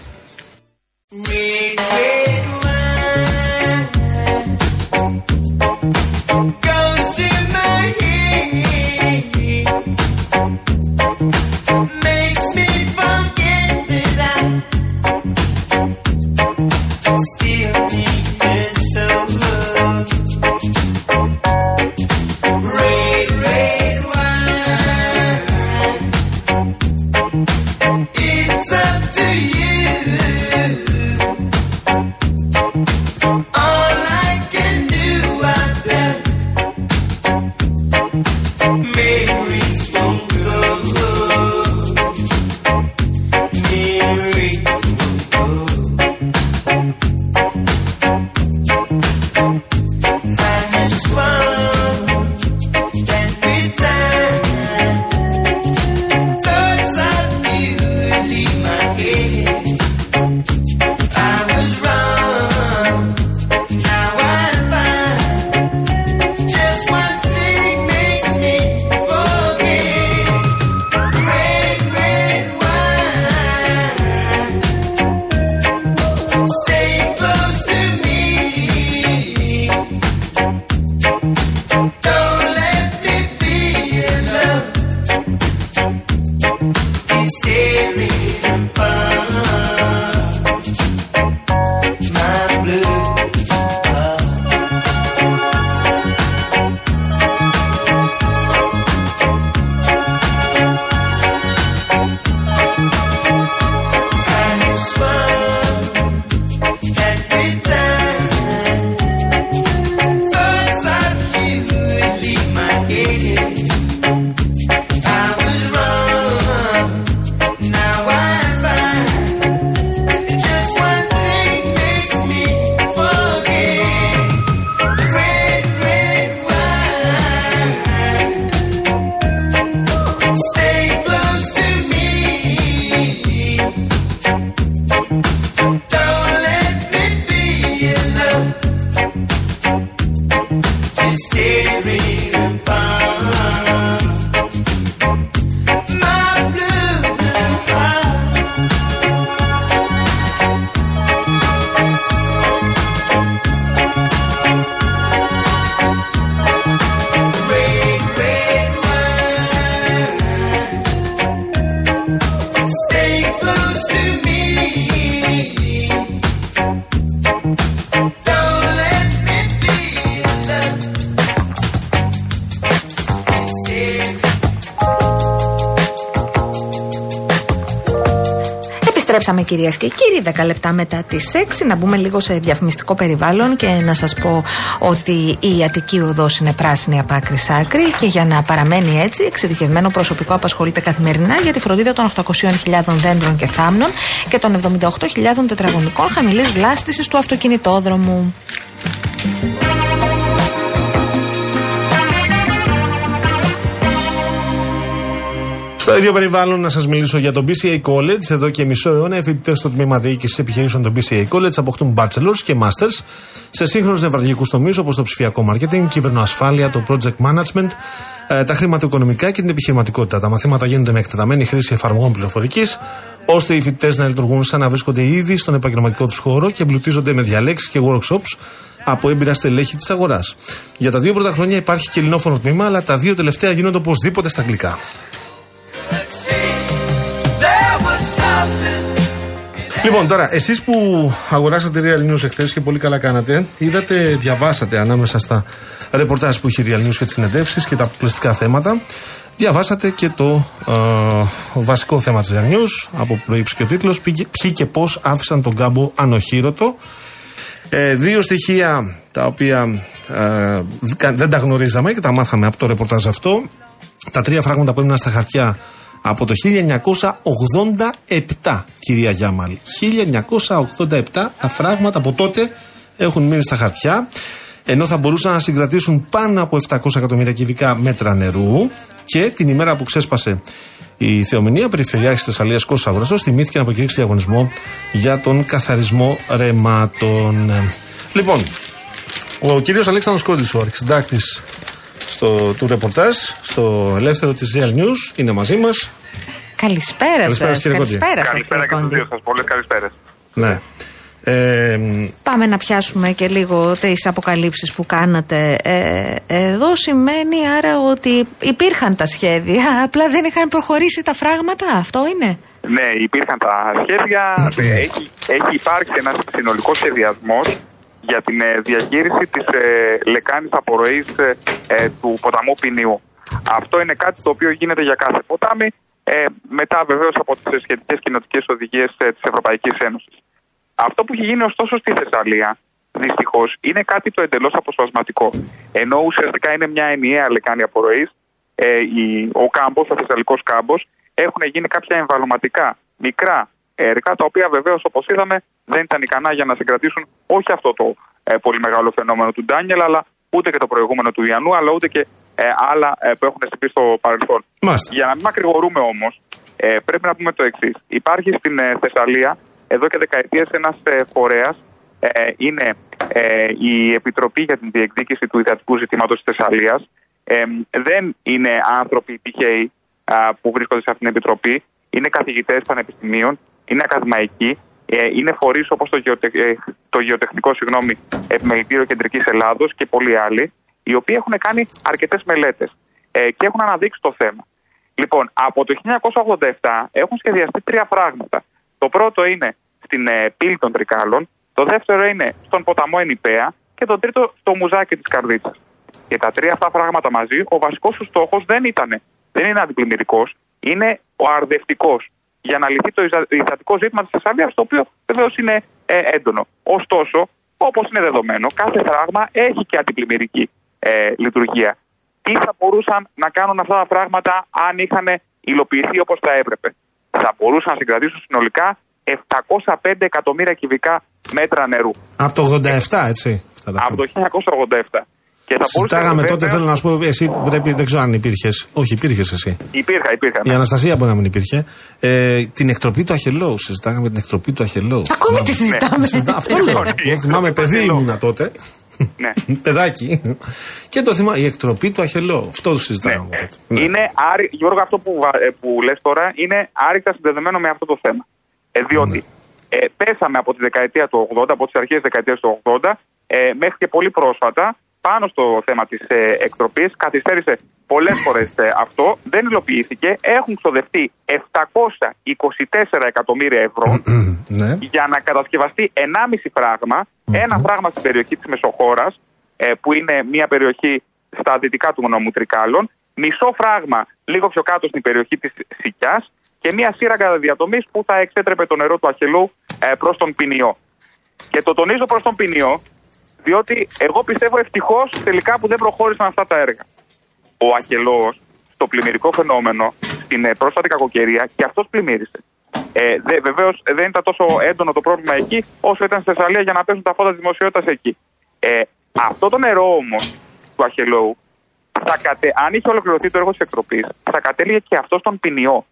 A: Επιστρέψαμε κυρίες και κύριοι, 10 λεπτά μετά τις 6. Να μπούμε λίγο σε διαφημιστικό περιβάλλον και να σας πω ότι η Αττική Οδός είναι πράσινη από άκρη σ' άκρη και για να παραμένει έτσι, εξειδικευμένο προσωπικό απασχολείται καθημερινά για τη φροντίδα των 800.000 δέντρων και θάμνων και των 78.000 τετραγωνικών χαμηλής βλάστησης του αυτοκινητόδρομου.
B: Στο ίδιο περιβάλλον, να σας μιλήσω για το BCA College. Εδώ και μισό αιώνα, οι φοιτητές στο τμήμα διοίκησης επιχειρήσεων του BCA College αποκτούν bachelors και masters σε σύγχρονους νευραλγικούς τομείς όπως το ψηφιακό marketing, κυβερνοασφάλεια, το project management, ε, τα χρηματοοικονομικά και την επιχειρηματικότητα. Τα μαθήματα γίνονται με εκτεταμένη χρήση εφαρμογών πληροφορικής, ώστε οι φοιτητές να λειτουργούν σαν να βρίσκονται ήδη στον επαγγελματικό τους χώρο και εμπλουτίζονται με διαλέξεις και workshops από έμπειρα στελέχη της αγοράς. Για τα δύο πρώτα χρόνια υπάρχει και ελληνόφωνο τμήμα, αλλά τα δύο τελευταία γίνονται οπωσδήποτε στα αγγλικά.
D: There was something.
B: Λοιπόν, τώρα, εσείς που αγοράσατε Real News εχθές και πολύ καλά κάνατε, είδατε, διαβάσατε ανάμεσα στα ρεπορτάζ που είχε η Real News και τις συνεντεύξεις και τα αποκλειστικά θέματα. Διαβάσατε και το ε, βασικό θέμα της Real News, από που προείπησε και ο τίτλος, ποιοι και πώς άφησαν τον κάμπο ανοχήρωτο. Ε, δύο στοιχεία τα οποία ε, δεν τα γνωρίζαμε και τα μάθαμε από το ρεπορτάζ αυτό. Τα τρία φράγματα που έμειναν στα χαρτιά από το 1987, κυρία Γιάμαλη. 1987 τα φράγματα από τότε έχουν μείνει στα χαρτιά, ενώ θα μπορούσαν να συγκρατήσουν πάνω από 700 εκατομμύρια κυβικά μέτρα νερού και την ημέρα που ξέσπασε η Θεομηνία, Περιφερειάρχη Θεσσαλίας Κώστα Αγοραστό, θυμήθηκε να αποκηρύξει διαγωνισμό για τον καθαρισμό ρεμάτων. Λοιπόν, ο κύριος Αλέξανδρος Κόντης, ο αρχισυντάκτης στο, του ρεπορτάζ, στο ελεύθερο της Real News, είναι μαζί μας.
A: Καλησπέρα
B: Καλησπέρα,
A: σα.
B: κύριε Κόντι.
A: Καλησπέρα, σας,
C: Καλησπέρα
A: κύριε
C: και στους
A: Κόντι.
C: δύο σας. Πολλές καλησπέρες.
B: Ναι. Ε,
A: Πάμε να πιάσουμε και λίγο τις αποκαλύψεις που κάνατε. Ε, εδώ σημαίνει άρα ότι υπήρχαν τα σχέδια, απλά δεν είχαν προχωρήσει τα φράγματα. Αυτό είναι;
E: Ναι, υπήρχαν τα σχέδια. Ε, έχει, έχει υπάρξει ένας συνολικός σχεδιασμός για την ε, διαχείριση της ε, λεκάνης απορροής του ποταμού Ποινιού. Αυτό είναι κάτι το οποίο γίνεται για κάθε ποτάμι, ε, μετά βεβαίως από τις σχετικές κοινοτικές οδηγίες ε, της Ευρωπαϊκής Ένωσης. Αυτό που έχει γίνει ωστόσο στη Θεσσαλία, δυστυχώς, είναι κάτι το εντελώς αποσπασματικό. Ενώ ουσιαστικά είναι μια ενιαία λεκάνη απορροής, ε, η- ο κάμπος, ο Θεσσαλικός κάμπος, έχουν γίνει κάποια εμβαλωματικά μικρά έργα, τα οποία βεβαίως όπως είδαμε δεν ήταν ικανά για να συγκρατήσουν όχι αυτό το ε, πολύ μεγάλο φαινόμενο του Ντάνιελ, αλλά ούτε και το προηγούμενο του Ιαννού, αλλά ούτε και ε, άλλα ε, που έχουν συμβεί στο παρελθόν.
B: Μάλιστα.
E: Για να μην μακρηγορούμε όμως, ε, πρέπει να πούμε το εξής. Υπάρχει στην ε, Θεσσαλία εδώ και δεκαετίες ένας ε, φορέας. Ε, είναι ε, η Επιτροπή για την Διεκδίκηση του Ιδεατικού Ζητήματος της Θεσσαλίας. Ε, δεν είναι άνθρωποι τυχαίοι α, που βρίσκονται σε αυτήν την Επιτροπή. Είναι καθηγητές πανεπιστημίων, είναι ακαδημαϊκοί, ε, είναι φορείς όπως το, γεωτε, ε, το Γεωτεχνικό συγγνώμη, Επιμελητήριο Κεντρικής Ελλάδος και πολλοί άλλοι, οι οποίοι έχουν κάνει αρκετές μελέτες ε, και έχουν αναδείξει το θέμα. Λοιπόν, από το 1987 έχουν σχεδιαστεί τρία φράγματα. Το πρώτο είναι στην ε, πύλη των Τρικάλων, το δεύτερο είναι στον ποταμό Ενιπέα και το τρίτο στο μουζάκι της Καρδίτσα. Και τα τρία αυτά φράγματα μαζί, ο βασικός τους στόχος δεν ήταν, δεν είναι αντιπλημμυρικός, είναι ο αρδευτικός. Για να λυθεί το ειζα- υδατικό ζήτημα της Θεσσαλίας, το οποίο βεβαίως είναι ε, έντονο. Ωστόσο, όπως είναι δεδομένο, κάθε φράγμα έχει και αντιπλημμυρική ε, λειτουργία. Τι θα μπορούσαν να κάνουν αυτά τα πράγματα αν είχαν υλοποιηθεί όπως θα έπρεπε; Θα μπορούσαν να συγκρατήσουν συνολικά 705 εκατομμύρια κυβικά μέτρα νερού.
B: από το 87, έτσι. Αυτά τα
E: Από το
B: χρόνια.
E: 1987. Και θα μπορούσαν
B: Συζητάγαμε
E: βέβαια-
B: τότε, θέλω να σου πω, εσύ πρέπει, δεν ξέρω αν υπήρχες. Όχι, υπήρχες εσύ.
E: Υπήρχα, υπήρχα.
B: Η Αναστασία μπορεί να μην υπήρχε. Ε, την εκτροπή του Αχελώου. Συζητάγαμε την εκτροπή του Αχελώου.
A: Ακόμη τη συζητάμε.
B: Αυτό λέω. Εγώ θυμάμαι παιδί ήμουνα τότε.
E: Ναι.
B: Παιδάκι. Και το θυμάμαι. Η εκτροπή του Αχελώου. Αυτό το συζητάγαμε
E: Ναι.
B: τότε. Ναι.
E: Είναι, άρρη- Γιώργο, αυτό που, βα- ε, που λες τώρα είναι άρρηκτα συνδεδεμένο με αυτό το θέμα. Ε, διότι
B: Ναι.
E: ε, πέσαμε από τη δεκαετία του 80, από τις αρχές της δεκαετίας του 80, ε, μέχρι και πολύ πρόσφατα, πάνω στο θέμα της ε, εκτροπής. Καθυστέρησε πολλές φορές ε, αυτό, δεν υλοποιήθηκε. Έχουν ξοδευτεί 724 εκατομμύρια ευρώ
B: Ναι.
E: για να κατασκευαστεί 1,5 φράγμα, ένα φράγμα στην περιοχή της Μεσοχώρας, ε, που είναι μια περιοχή στα δυτικά του νομού Τρικάλων, μισό φράγμα λίγο πιο κάτω στην περιοχή της Σικιάς και μια σύραγγα διατομής που θα εξέτρεπε το νερό του Αχελού ε, προς τον ποινιό. Και το τονίζω προς τον ποινιό, διότι εγώ πιστεύω ευτυχώς τελικά που δεν προχώρησαν αυτά τα έργα. Ο Αχελό στο πλημμυρικό φαινόμενο, στην ε, πρόσφατη κακοκαιρία, και αυτός πλημμύρισε. Ε, Βεβαίως δεν ήταν τόσο έντονο το πρόβλημα εκεί όσο ήταν στη Θεσσαλία για να πέσουν τα φώτα της δημοσιότητας εκεί. Ε, αυτό το νερό όμως του Αχελόου, θα κατε... αν είχε ολοκληρωθεί το έργο της εκτροπής, θα κατέληγε και αυτό στον ποινιό.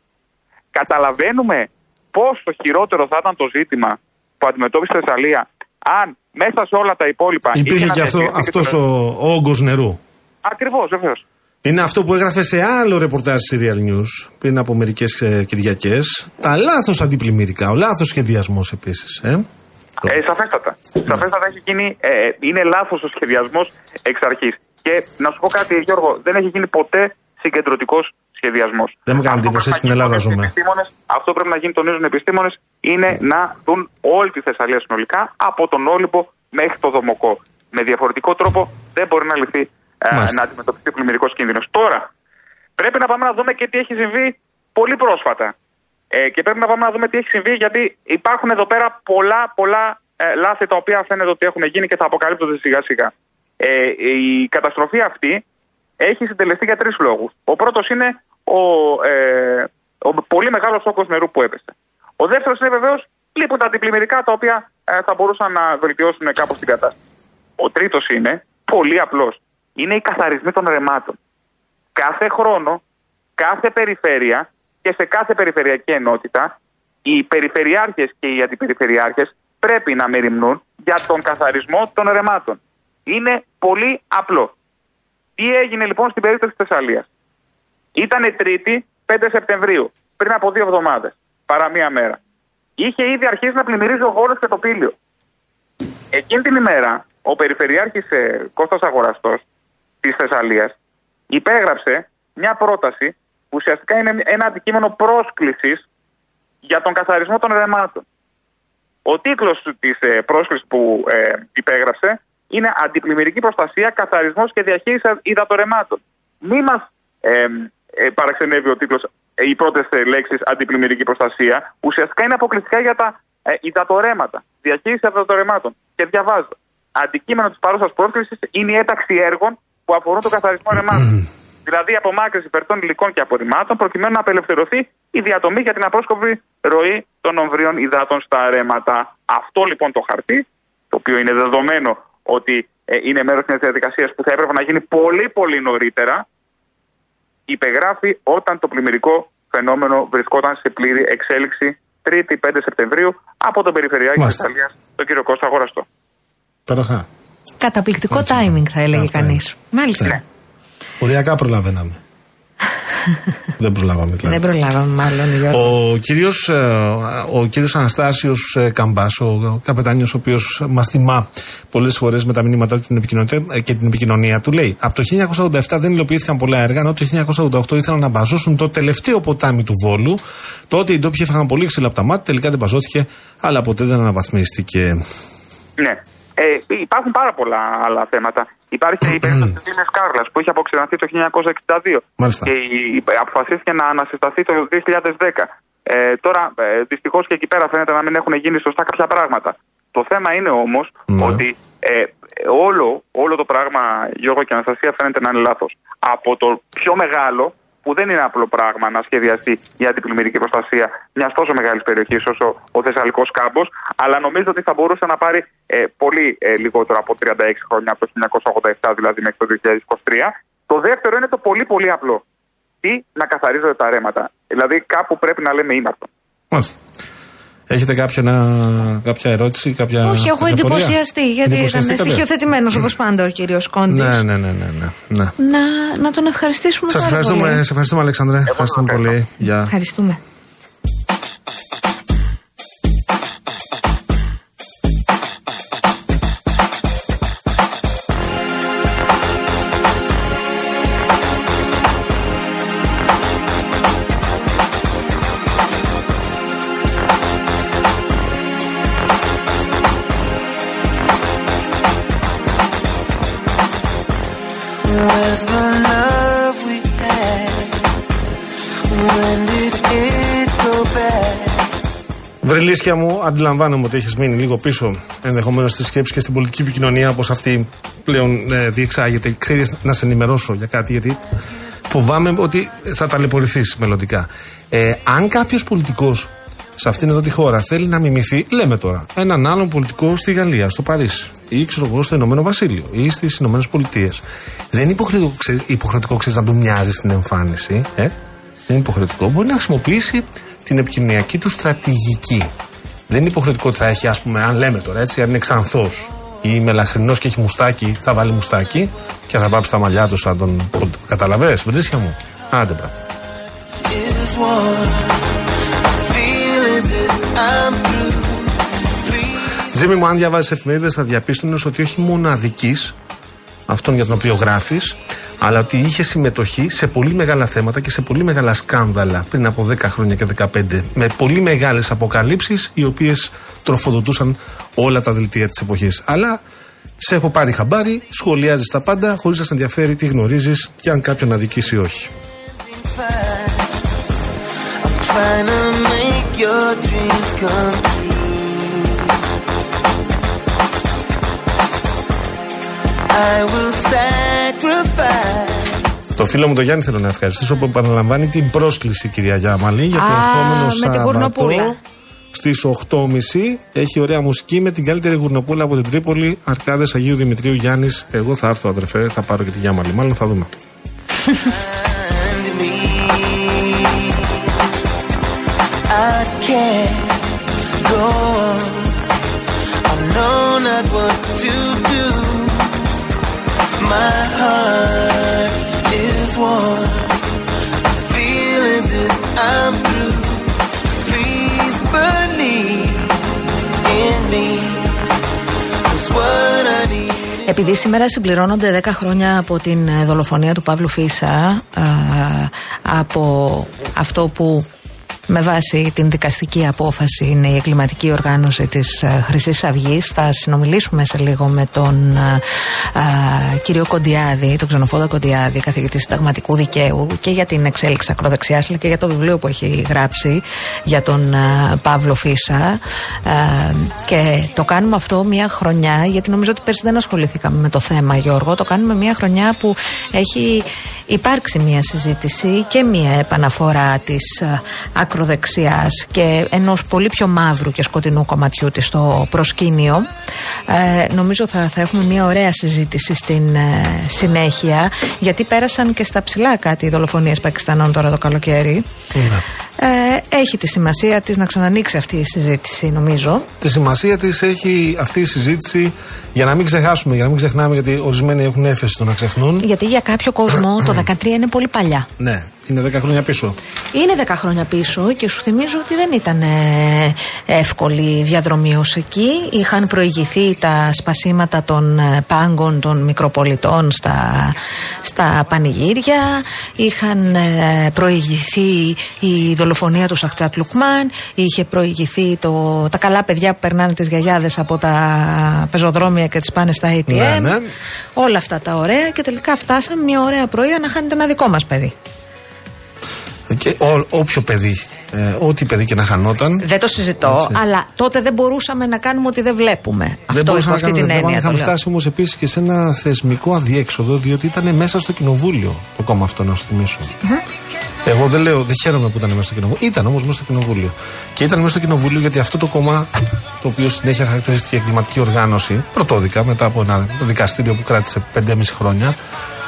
E: Καταλαβαίνουμε πόσο χειρότερο θα ήταν το ζήτημα που αντιμετώπισε η Θεσσαλία αν μέσα σε όλα τα υπόλοιπα.
B: Υπήρχε και αυτό, αυτός ο, ο όγκος νερού.
E: Ακριβώς, βεβαίως.
B: Είναι αυτό που έγραφε σε άλλο ρεπορτάζ Serial News πριν από μερικές Κυριακές. Τα λάθος αντιπλημμυρικά, ο λάθος σχεδιασμός επίσης. Ε;
E: Ε, σαφέστατα. Σαφέστατα έχει γίνει, ε, είναι λάθος ο σχεδιασμός εξ αρχής. Και να σου πω κάτι, Γιώργο, δεν έχει γίνει ποτέ συγκεντρωτικός σχεδιασμός.
B: Δεν μου κάνει εντύπωση, στην Ελλάδα ζούμε.
E: Αυτό πρέπει να γίνει, τονίζουν οι επιστήμονες, είναι να δουν όλη τη Θεσσαλία συνολικά από τον Όλυμπο μέχρι το Δομοκό. Με διαφορετικό τρόπο δεν μπορεί να λυθεί ε, να αντιμετωπιστεί ο πλημμυρικός κίνδυνος. Τώρα, πρέπει να πάμε να δούμε και τι έχει συμβεί πολύ πρόσφατα. Ε, και πρέπει να πάμε να δούμε τι έχει συμβεί, γιατί υπάρχουν εδώ πέρα πολλά, πολλά ε, λάθη τα οποία φαίνεται ότι έχουν γίνει και θα αποκαλύπτονται σιγά σιγά. Ε, η καταστροφή αυτή έχει συντελεστεί για τρεις λόγους. Ο πρώτος είναι ο, ε, ο πολύ μεγάλος όγκος νερού που έπεσε. Ο δεύτερος είναι βεβαίως λείπουν τα αντιπλημμυρικά τα οποία ε, θα μπορούσαν να βελτιώσουν κάπως την κατάσταση. Ο τρίτος είναι πολύ απλός. Είναι οι καθαρισμοί των ρεμάτων. Κάθε χρόνο, κάθε περιφέρεια και σε κάθε περιφερειακή ενότητα, οι περιφερειάρχες και οι αντιπεριφερειάρχες πρέπει να μεριμνούν για τον καθαρισμό των ρεμάτων. Είναι πολύ απλό. Τι έγινε λοιπόν στην περίπτωση της Θεσσαλίας; Ήτανε Τρίτη, 5 Σεπτεμβρίου, πριν από δύο εβδομάδες, παρά μία μέρα. Είχε ήδη αρχίσει να πλημμυρίζει ο Βόλος και το Πήλιο. Εκείνη την ημέρα, ο Περιφερειάρχης ε, Κώστας Αγοραστός της Θεσσαλίας υπέγραψε μια πρόταση που ουσιαστικά είναι ένα αντικείμενο πρόσκλησης για τον καθαρισμό των ρεμάτων. Ο τίτλος της ε, πρόσκλησης που ε, υπέγραψε είναι Αντιπλημμυρική προστασία, καθαρισμός και διαχείριση υδατορεμάτων. Μη μας ε, ε, παραξενεύει ο τίτλος, ε, οι πρώτες λέξεις Αντιπλημμυρική προστασία. Ουσιαστικά είναι αποκλειστικά για τα ε, υδατορέματα. Διαχείριση υδατορεμάτων. Και διαβάζω. Αντικείμενο της παρούσας πρόσκλησης είναι η έταξη έργων που αφορούν τον καθαρισμό ρεμάτων. δηλαδή απομάκρυνση υπερτών υλικών και απορριμμάτων, προκειμένου να απελευθερωθεί η διατομή για την απρόσκοπη ροή των ομβρίων υδάτων στα ρέματα. Αυτό λοιπόν το χαρτί, το οποίο είναι δεδομένο ότι ε, είναι μέρος μιας διαδικασίας που θα έπρεπε να γίνει πολύ πολύ νωρίτερα, υπεγράφει όταν το πλημμυρικό φαινόμενο βρισκόταν σε πλήρη εξέλιξη 3η 5 Σεπτεμβρίου από τον Περιφερειάρχη της Ιταλίας, τον κύριο Κώστα Αγοραστό.
B: Παραχά.
A: Καταπληκτικό timing θα έλεγε κανείς. Μάλιστα.
B: Ναι. Οριακά προλαβαίναμε. Δεν προλάβαμε δηλαδή.
A: Δεν προλάβαμε μάλλον Γιώργο.
B: Ο κύριος, ε, ο κύριος Αναστάσιος ε, Καμπάς, ο καπετάνιος ο οποίος μας θυμά πολλές φορές με τα μηνύματα και την επικοινωνία, ε, και την επικοινωνία του λέει από το 1987 δεν υλοποιήθηκαν πολλά έργα ενώ το 1988 ήθελαν να μπαζώσουν το τελευταίο ποτάμι του Βόλου τότε οι ντόπιοι έφαγαν πολύ ξύλα από τα μάτια τελικά δεν μπαζώθηκε αλλά ποτέ δεν αναβαθμίστηκε.
E: Ναι. Ε, υπάρχουν πάρα πολλά άλλα θέματα. Υπάρχει η περίπτωση της Λίμνη Κάρλας που είχε αποξεναθεί το 1962
B: Μάλιστα.
E: και η- αποφασίστηκε να ανασυσταθεί το 2010. Ε, τώρα ε, δυστυχώς και εκεί πέρα φαίνεται να μην έχουν γίνει σωστά κάποια πράγματα. Το θέμα είναι όμως
B: Ναι.
E: ότι ε, όλο, όλο το πράγμα, Γιώργο και Αναστασία, φαίνεται να είναι λάθος. Από το πιο μεγάλο, που δεν είναι απλό πράγμα να σχεδιαστεί η αντιπλημμυρική προστασία μιας τόσο μεγάλης περιοχής όσο ο Θεσσαλικός κάμπος, αλλά νομίζω ότι θα μπορούσε να πάρει ε, πολύ ε, λιγότερο από 36 χρόνια, από το 1987 δηλαδή μέχρι το 2023. Το δεύτερο είναι το πολύ πολύ απλό. Τι να καθαρίζονται τα ρέματα. Δηλαδή κάπου πρέπει να λέμε ήμαρτο.
B: Μάλιστα. Έχετε κάποια, να, κάποια ερώτηση, κάποια.
A: Όχι, έχω
B: κάποια πορεία;
A: εντυπωσιαστεί γιατί ήταν
B: Εντυπωσιαστήκατε;
A: στοιχειοθετημένος όπως πάντα ο κύριος Κόντι.
B: Ναι, ναι, ναι, ναι, ναι, ναι.
A: Να, να τον ευχαριστήσουμε
B: Σας
A: πάρα
B: ευχαριστούμε,
A: πολύ.
B: σε ευχαριστούμε Αλέξανδρε. Ευχαριστούμε
E: ευχαριστώ.
B: πολύ. Γεια.
A: Ευχαριστούμε.
B: Βρελίσια μου, αντιλαμβάνομαι ότι έχεις μείνει λίγο πίσω ενδεχομένως στη σκέψη και στην πολιτική επικοινωνία όπως αυτή πλέον ε, διεξάγεται. Ξέρεις να σε ενημερώσω για κάτι, γιατί φοβάμαι ότι θα ταλαιπωρηθείς μελλοντικά. Ε, αν κάποιος πολιτικός σε αυτήν εδώ τη χώρα θέλει να μιμηθεί, λέμε τώρα, έναν άλλον πολιτικό στη Γαλλία, στο Παρίσι, ή ξέρω εγώ στο Ηνωμένο Βασίλειο, ή στις Ηνωμένες Πολιτείες. Δεν είναι υποχρεωτικό, ξέρεις, υποχρεωτικό ξέρεις, να του μοιάζει στην εμφάνιση. Ε; Δεν είναι υποχρεωτικό. Μπορεί να χρησιμοποιήσει την επικοινωνιακή του στρατηγική. Δεν είναι υποχρεωτικό ότι θα έχει, ας πούμε, αν λέμε τώρα έτσι, αν είναι ξανθός ή μελαχρινό και έχει μουστάκι, θα βάλει μουστάκι και θα πάψει τα μαλλιά του σαν τον. Καταλαβέ, βρίσκια μου; Άντε, μπράβο.
D: is one. Feel as if I'm through. Please
B: Τζίμι μου, αν διαβάζεις εφημερίδες, θα διαπίστωνες ότι όχι μόνο αδική αυτόν για τον οποίο γράφεις, αλλά ότι είχε συμμετοχή σε πολύ μεγάλα θέματα και σε πολύ μεγάλα σκάνδαλα πριν από 10 χρόνια και 15. Με πολύ μεγάλες αποκαλύψεις, οι οποίες τροφοδοτούσαν όλα τα δελτία της εποχής. Αλλά σε έχω πάρει χαμπάρι, σχολιάζεις τα πάντα, χωρίς να σε ενδιαφέρει τι γνωρίζεις και αν κάποιον αδικήσει ή όχι.
D: fights. I'm trying to make your dreams come I will sacrifice.
B: Το φίλο μου τον Γιάννη θέλω να ευχαριστήσω που επαναλαμβάνει την πρόσκληση, κυρία Γιάμαλη, για το
A: Α,
B: ερχόμενο
A: με την
B: Σάββατο.
A: γουρνοπούλα.
B: Στις 8.30 έχει ωραία μουσική με την καλύτερη γουρνοπούλα από την Τρίπολη. Αρκάδες Αγίου Δημητρίου Γιάννης. Εγώ θα έρθω, αδερφέ, θα πάρω και τη Γιάμαλη. Μάλλον θα δούμε.
D: Find me. I My heart is one. I feel as if I'm through. Please believe in me. 'Cause what I need is
A: Επειδή σήμερα συμπληρώνονται 10 χρόνια από την ε, δολοφονία του Παύλου Φίσα, α, από αυτό που με βάση την δικαστική απόφαση είναι η εγκληματική οργάνωση της ε, Χρυσής Αυγής. Θα συνομιλήσουμε σε λίγο με τον α, α, κύριο Κοντιάδη, τον ξενοφόντα Κοντιάδη, καθηγητή συνταγματικού δικαίου και για την εξέλιξη ακροδεξιάς αλλά και για το βιβλίο που έχει γράψει για τον α, Παύλο Φίσα. Α, και το κάνουμε αυτό μία χρονιά, γιατί νομίζω ότι πέρσι δεν ασχοληθήκαμε με το θέμα, Γιώργο. Το κάνουμε μία χρονιά που έχει υπάρξει μία συζήτηση και μία επαναφορά της α, ακροδεξιάς και ενός πολύ πιο μαύρου και σκοτεινού κομματιού της στο προσκήνιο. Ε, νομίζω θα, θα έχουμε μία ωραία συζήτηση στην ε, συνέχεια, γιατί πέρασαν και στα ψηλά κάτι οι δολοφονίες Πακιστανών τώρα το καλοκαίρι. Ε, έχει τη σημασία της να ξανανοίξει αυτή η συζήτηση, νομίζω.
B: Τη σημασία της έχει αυτή η συζήτηση για να μην ξεχάσουμε, για να μην ξεχνάμε, γιατί ορισμένοι έχουν έφεση στο να ξεχνούν.
A: Γιατί για κάποιο κόσμο το 13 είναι πολύ παλιά.
B: Ναι, είναι 10 χρόνια πίσω.
A: Είναι 10 χρόνια πίσω και σου θυμίζω ότι δεν ήταν ε, εύκολη η διαδρομή ως εκεί. Είχαν προηγηθεί τα σπασίματα των ε, πάγκων των μικροπολιτών στα, στα πανηγύρια. Είχαν ε, προηγηθεί η δολοφονία του Σαχτσάτ Λουκμάν. Είχε προηγηθεί το, τα καλά παιδιά που περνάνε τις γιαγιάδες από τα πεζοδρόμια και τις πάνε στα ATM.
B: Ναι, ναι.
A: Όλα αυτά τα ωραία και τελικά φτάσαμε μια ωραία πρωί να χάνεται ένα δικό μας παιδί.
B: Και ό, όποιο παιδί, ε, ό,τι παιδί και να χανόταν.
A: Δεν το συζητώ,
B: Έτσι.
A: αλλά τότε δεν μπορούσαμε να κάνουμε ότι δεν βλέπουμε. Αυτό υπό
B: μπορούσαμε
A: αυτή
B: να
A: την
B: κάνουμε,
A: έννοια.
B: Είχαμε
A: το λέω.
B: φτάσει όμως επίσης και σε ένα θεσμικό αδιέξοδο, διότι ήταν μέσα στο κοινοβούλιο το κόμμα αυτό, να σου θυμίσω. Εγώ δεν λέω, δεν χαίρομαι που ήταν μέσα στο κοινοβούλιο. Ήταν όμως μέσα στο κοινοβούλιο. Και ήταν μέσα στο κοινοβούλιο γιατί αυτό το κόμμα, το οποίο συνέχεια χαρακτηρίστηκε εγκληματική οργάνωση, πρωτόδικα μετά από ένα δικαστήριο που κράτησε 5,5 χρόνια,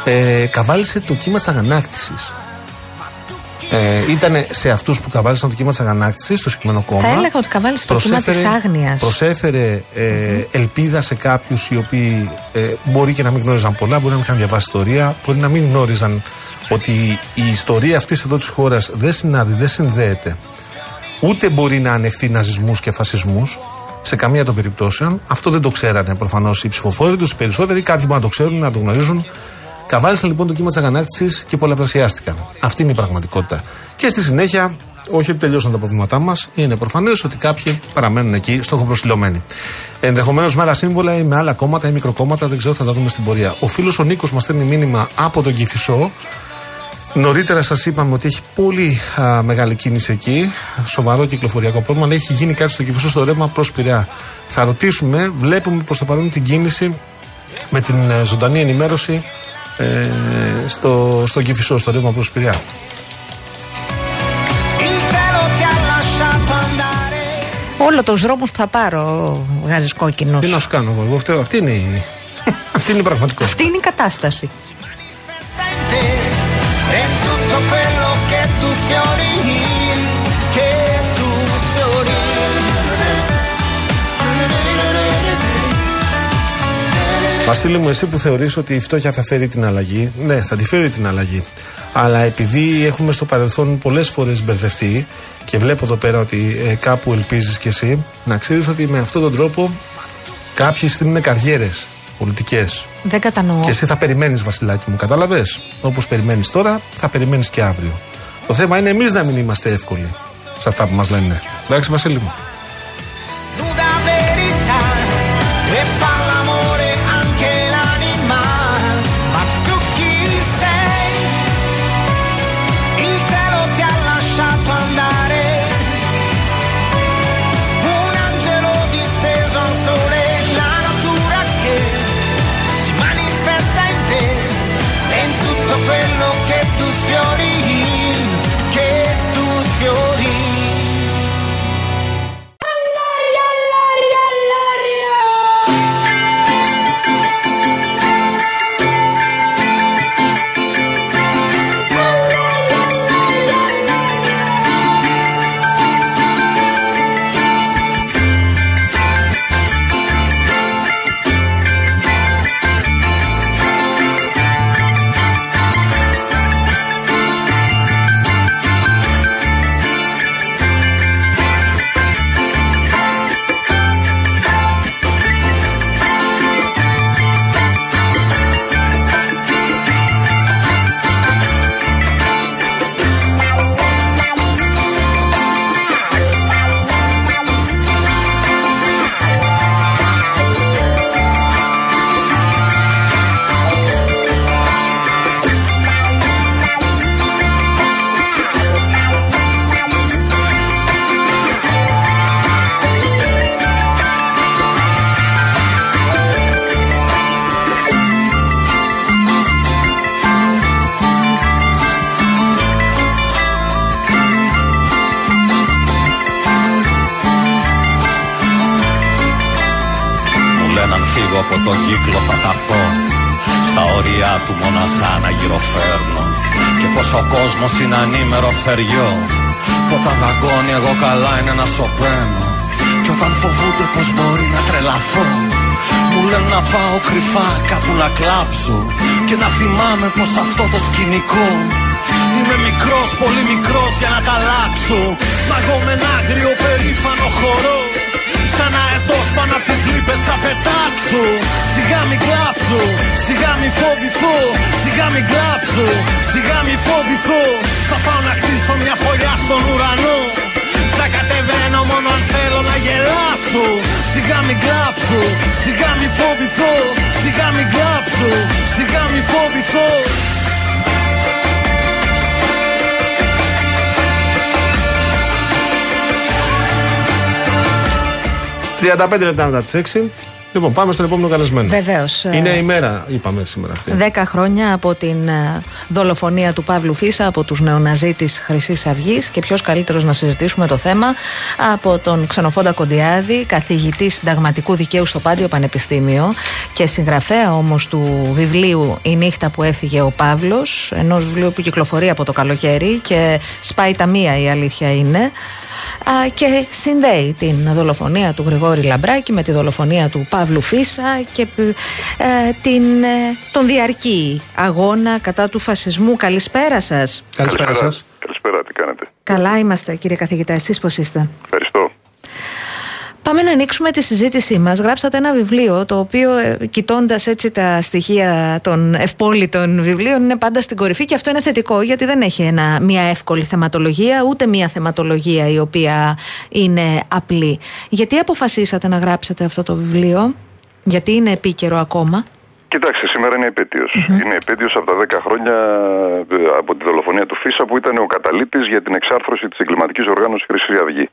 B: ε, καβάλισε το κύμα της αγανάκτησης. Ε, ήταν σε αυτούς που καβάλισαν το κύμα της αγανάκτησης, στο συγκεκριμένο κόμμα.
A: Θα έλεγα ότι καβάλισε το κύμα της άγνοιας.
B: Προσέφερε ε, ελπίδα σε κάποιους οι οποίοι ε, μπορεί και να μην γνώριζαν πολλά, μπορεί να μην είχαν διαβάσει ιστορία, μπορεί να μην γνώριζαν ότι η ιστορία αυτής εδώ της χώρας δεν συνάδει, δεν συνδέεται. Ούτε μπορεί να ανεχθεί ναζισμούς και φασισμούς σε καμία των περιπτώσεων. Αυτό δεν το ξέρανε προφανώς οι ψηφοφόροι τους, οι περισσότεροι. Κάποιοι μπορεί να το ξέρουν, να το γνωρίζουν. Καβάλισαν λοιπόν το κύμα της αγανάκτησης και πολλαπλασιάστηκαν. Αυτή είναι η πραγματικότητα. Και στη συνέχεια, όχι ότι τελειώσαν τα προβλήματά μας, είναι προφανές ότι κάποιοι παραμένουν εκεί στόχοπροσιλωμένοι. Ενδεχομένως με άλλα σύμβολα ή με άλλα κόμματα ή μικροκόμματα, δεν ξέρω, θα τα δούμε στην πορεία. Ο φίλος ο Νίκος μας στέλνει μήνυμα από τον Κυφισό. Νωρίτερα σας είπαμε ότι έχει πολύ α, μεγάλη κίνηση εκεί, σοβαρό κυκλοφοριακό πρόβλημα, αλλά έχει γίνει κάτι στο κυφισό στο ρεύμα προς Πειραιά. Θα ρωτήσουμε, βλέπουμε προς το παρόν την κίνηση με την ε, ζωντανή ενημέρωση ε, στο, στο κυφισό, στο ρεύμα προς Πειραιά.
D: Il cielo ti ha lasciato andare.
A: Όλο τους δρόμους που θα πάρω βγάζεις κόκκινος.
B: Τι να σου κάνω εγώ, εγώ φταίω. Αυτή είναι η, αυτή είναι η πραγματικότητα.
A: Αυτή είναι η κατάσταση.
B: Βασίλη μου, εσύ που θεωρείς ότι η φτώχεια θα φέρει την αλλαγή, ναι, θα τη φέρει την αλλαγή. Αλλά επειδή έχουμε στο παρελθόν πολλές φορές μπερδευτεί και βλέπω εδώ πέρα ότι ε, κάπου ελπίζεις κι εσύ, να ξέρεις ότι με αυτόν τον τρόπο κάποιοι στείλουν καριέρες πολιτικές.
A: Δεν κατανοώ.
B: Και εσύ θα περιμένεις Βασιλάκη μου, κατάλαβες; Όπως περιμένεις τώρα, θα περιμένεις και αύριο. Το θέμα είναι εμείς να μην είμαστε εύκολοι σε αυτά που μας λένε. Εντάξει Βασίλη μου.
F: Ανήμερο θεριό. Που όταν δαγκώνει εγώ καλά είναι να σωπαίνω Και όταν φοβούνται πως μπορεί να τρελαθώ Μου λένε να πάω κρυφά κάπου να κλάψω. Και να θυμάμαι πως αυτό το σκηνικό Είμαι μικρός, πολύ μικρός για να τα αλλάξω Μα εγώ με ένα άγριο περήφανο χορό Σαν αετός πάνω απ' τις λύπες θα πετάξω. Σιγά μη κλάψω, σιγά μη φοβηθώ Σιγά μη κλάψω, σιγά μη φοβηθώ Θα πάω να χτίσω μια φωλιά στον ουρανό Θα κατεβαίνω μόνο αν θέλω να γελάσω Σιγά μη κλάψω, σιγά μη φοβηθώ Σιγά μη κλάψω, σιγά μη φοβηθώ
B: 35 λεπτά μετά τις 6. Λοιπόν, πάμε στον επόμενο καλεσμένο.
A: Βεβαίως.
B: Είναι η μέρα, είπαμε σήμερα αυτή.
A: 10 χρόνια από την ε, δολοφονία του Παύλου Φίσα από τους νεοναζί της Χρυσής Αυγής και ποιος καλύτερος να συζητήσουμε το θέμα από τον Ξενοφόντα Κοντιάδη, καθηγητή συνταγματικού δικαίου στο Πάντιο Πανεπιστήμιο και συγγραφέα όμως του βιβλίου «Η νύχτα που έφυγε ο Παύλος», ενός βιβλίου που κυκλοφορεί από το καλοκαίρι και σπάει τα μία η αλήθεια είναι. α, και συνδέει την δολοφονία του Γρηγόρη Λαμπράκη με τη δολοφονία του Παύλου Φίσα και ε, την, ε, τον διαρκή αγώνα κατά του φασισμού. Καλησπέρα σας.
B: Καλησπέρα σας.
G: Καλησπέρα, τι κάνετε;
A: Καλά είμαστε κύριε καθηγητά, εσείς πώς είστε;
G: Ευχαριστώ.
A: Πάμε να ανοίξουμε τη συζήτησή μας. Γράψατε ένα βιβλίο το οποίο ε, κοιτώντας έτσι τα στοιχεία των ευπόλυτων βιβλίων είναι πάντα στην κορυφή και αυτό είναι θετικό γιατί δεν έχει ένα, μια εύκολη θεματολογία ούτε μια θεματολογία η οποία είναι απλή. Γιατί αποφασίσατε να γράψετε αυτό το βιβλίο, γιατί είναι επίκαιρο ακόμα;
G: Κοιτάξτε, σήμερα είναι επέτειος. Είναι επέτειος από τα 10 χρόνια ε, από τη δολοφονία του Φίσα που ήταν ο καταλήτης για την εξάρθρωση της εγκληματικής οργάνωσης Χρυσή Αυγή.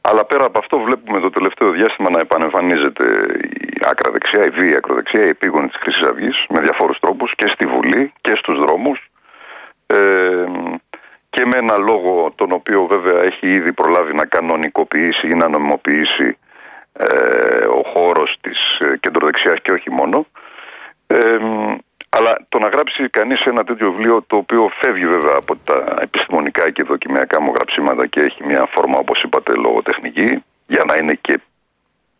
G: Αλλά πέρα από αυτό βλέπουμε το τελευταίο διάστημα να επανεμφανίζεται η άκρα δεξιά, η βία ακροδεξιά, η επίγονη της Χρυσής Αυγής με διαφόρους τρόπους και στη Βουλή και στους δρόμους. Ε, και με ένα λόγο τον οποίο βέβαια έχει ήδη προλάβει να κανονικοποιήσει ή να νομιμοποιήσει ε, ο χώρος της ε, κεντροδεξιάς και όχι μόνο. Ε, αλλά το να γράψει κανείς ένα τέτοιο βιβλίο το οποίο φεύγει βέβαια από τα επιστημονικά και δοκιμιακά μου γραψίματα και έχει μια φόρμα όπως είπατε λογοτεχνική για να είναι και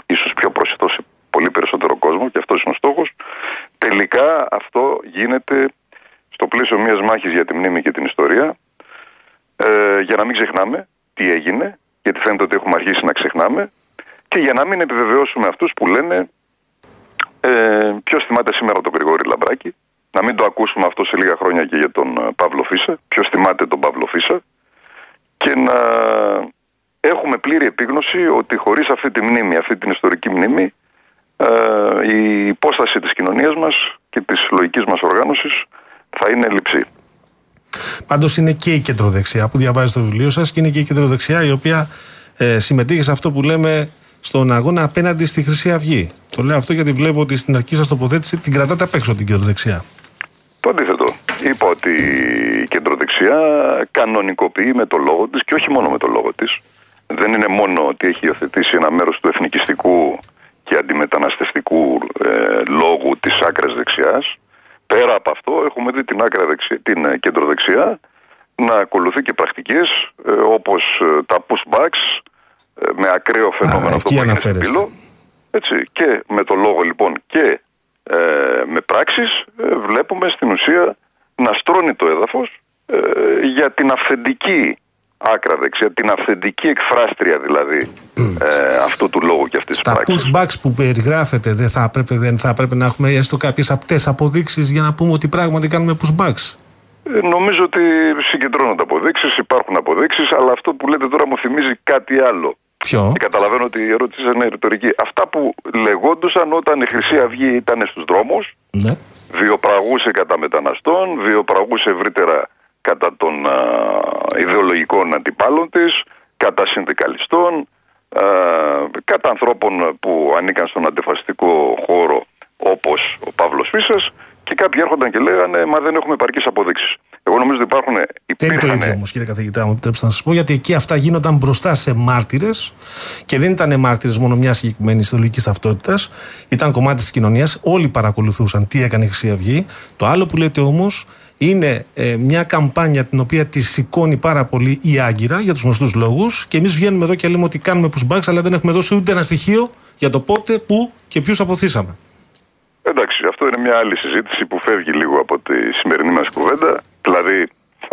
G: ίσως πιο προσιτό σε πολύ περισσότερο κόσμο και αυτός είναι ο στόχος τελικά αυτό γίνεται στο πλαίσιο μιας μάχης για τη μνήμη και την ιστορία. Ε, για να μην ξεχνάμε τι έγινε γιατί φαίνεται ότι έχουμε αρχίσει να ξεχνάμε και για να μην επιβεβαιώσουμε αυτούς που λένε ε, ποιος θυμάται σήμερα τον Γρηγόρη Λαμπράκη, να μην το ακούσουμε αυτό σε λίγα χρόνια και για τον ε, Παύλο Φίσα, ποιος θυμάται τον Παύλο Φίσα και να έχουμε πλήρη επίγνωση ότι χωρίς αυτή τη μνήμη, αυτή την ιστορική μνήμη, ε, η υπόσταση της κοινωνίας μας και της λογικής μας οργάνωσης θα είναι λειψή.
B: Πάντως είναι και η κεντροδεξιά που διαβάζει το βιβλίο σας και είναι και η κεντροδεξιά η οποία ε, συμμετείχε σε αυτό που λέμε στον αγώνα απέναντι στη Χρυσή Αυγή. Το λέω αυτό γιατί βλέπω ότι στην αρχή σας τοποθέτηση την κρατάτε απ' έξω την κεντροδεξιά.
G: Το αντίθετο. Είπα ότι η κεντροδεξιά κανονικοποιεί με το λόγο της και όχι μόνο με το λόγο της. Δεν είναι μόνο ότι έχει υιοθετήσει ένα μέρος του εθνικιστικού και αντιμεταναστευτικού ε, λόγου της άκρας δεξιάς. Πέρα από αυτό, έχουμε δει την, άκρα δεξιά, την ε, κεντροδεξιά να ακολουθεί και πρακτικές ε, όπως ε, τα pushbacks, ε, με ακραίο φαινόμενο
B: Α,
G: αυτό που έγινε στην Πύλο. Έτσι, και με το λόγο λοιπόν και ε, με πράξεις ε, βλέπουμε στην ουσία να στρώνει το έδαφος ε, για την αυθεντική άκρα δεξιά, την αυθεντική εκφράστρια δηλαδή ε, αυτού του λόγου και αυτής της
B: Τα
G: πράξης.
B: pushbacks που περιγράφεται δεν θα, έπρεπε, δεν θα έπρεπε να έχουμε έστω κάποιες απτές αποδείξεις για να πούμε ότι πράγματι κάνουμε pushbacks.
G: Ε, Νομίζω ότι συγκεντρώνονται αποδείξεις, υπάρχουν αποδείξεις, αλλά αυτό που λέτε τώρα μου θυμίζει κάτι άλλο.
B: Ποιο;
G: Και καταλαβαίνω ότι η ερώτηση είναι ρητορική. Αυτά που λεγόντουσαν όταν η Χρυσή Αυγή ήταν στους δρόμους,
B: Ναι.
G: βιοπραγούσε κατά μεταναστών, βιοπραγούσε ευρύτερα κατά των α, ιδεολογικών αντιπάλων της, κατά συνδικαλιστών, α, κατά ανθρώπων που ανήκαν στον αντιφασιστικό χώρο όπως ο Παύλος Φίσας και κάποιοι έρχονταν και λέγανε μα δεν έχουμε επαρκείς αποδείξεις. Εγώ νομίζω ότι υπάρχουν,
B: Δεν είναι το
G: υπήρχαν
B: ίδιο όμως, κύριε καθηγητά, μου επιτρέψτε να σας πω, γιατί εκεί αυτά γίνονταν μπροστά σε μάρτυρες και δεν ήταν μάρτυρες μόνο μιας συγκεκριμένης ιδεολογικής ταυτότητας. Ήταν κομμάτι της κοινωνίας. Όλοι παρακολουθούσαν τι έκανε η Χρυσή Αυγή. Το άλλο που λέτε όμως είναι ε, μια καμπάνια την οποία τη σηκώνει πάρα πολύ η Άγκυρα για τους γνωστούς λόγους. Και εμείς βγαίνουμε εδώ και λέμε ότι κάνουμε pushbacks, αλλά δεν έχουμε δώσει ούτε ένα στοιχείο για το πότε, πού και ποιους αποθήσαμε.
G: Εντάξει, αυτό είναι μια άλλη συζήτηση που φεύγει λίγο από τη σημερινή μας κουβέντα. Δηλαδή,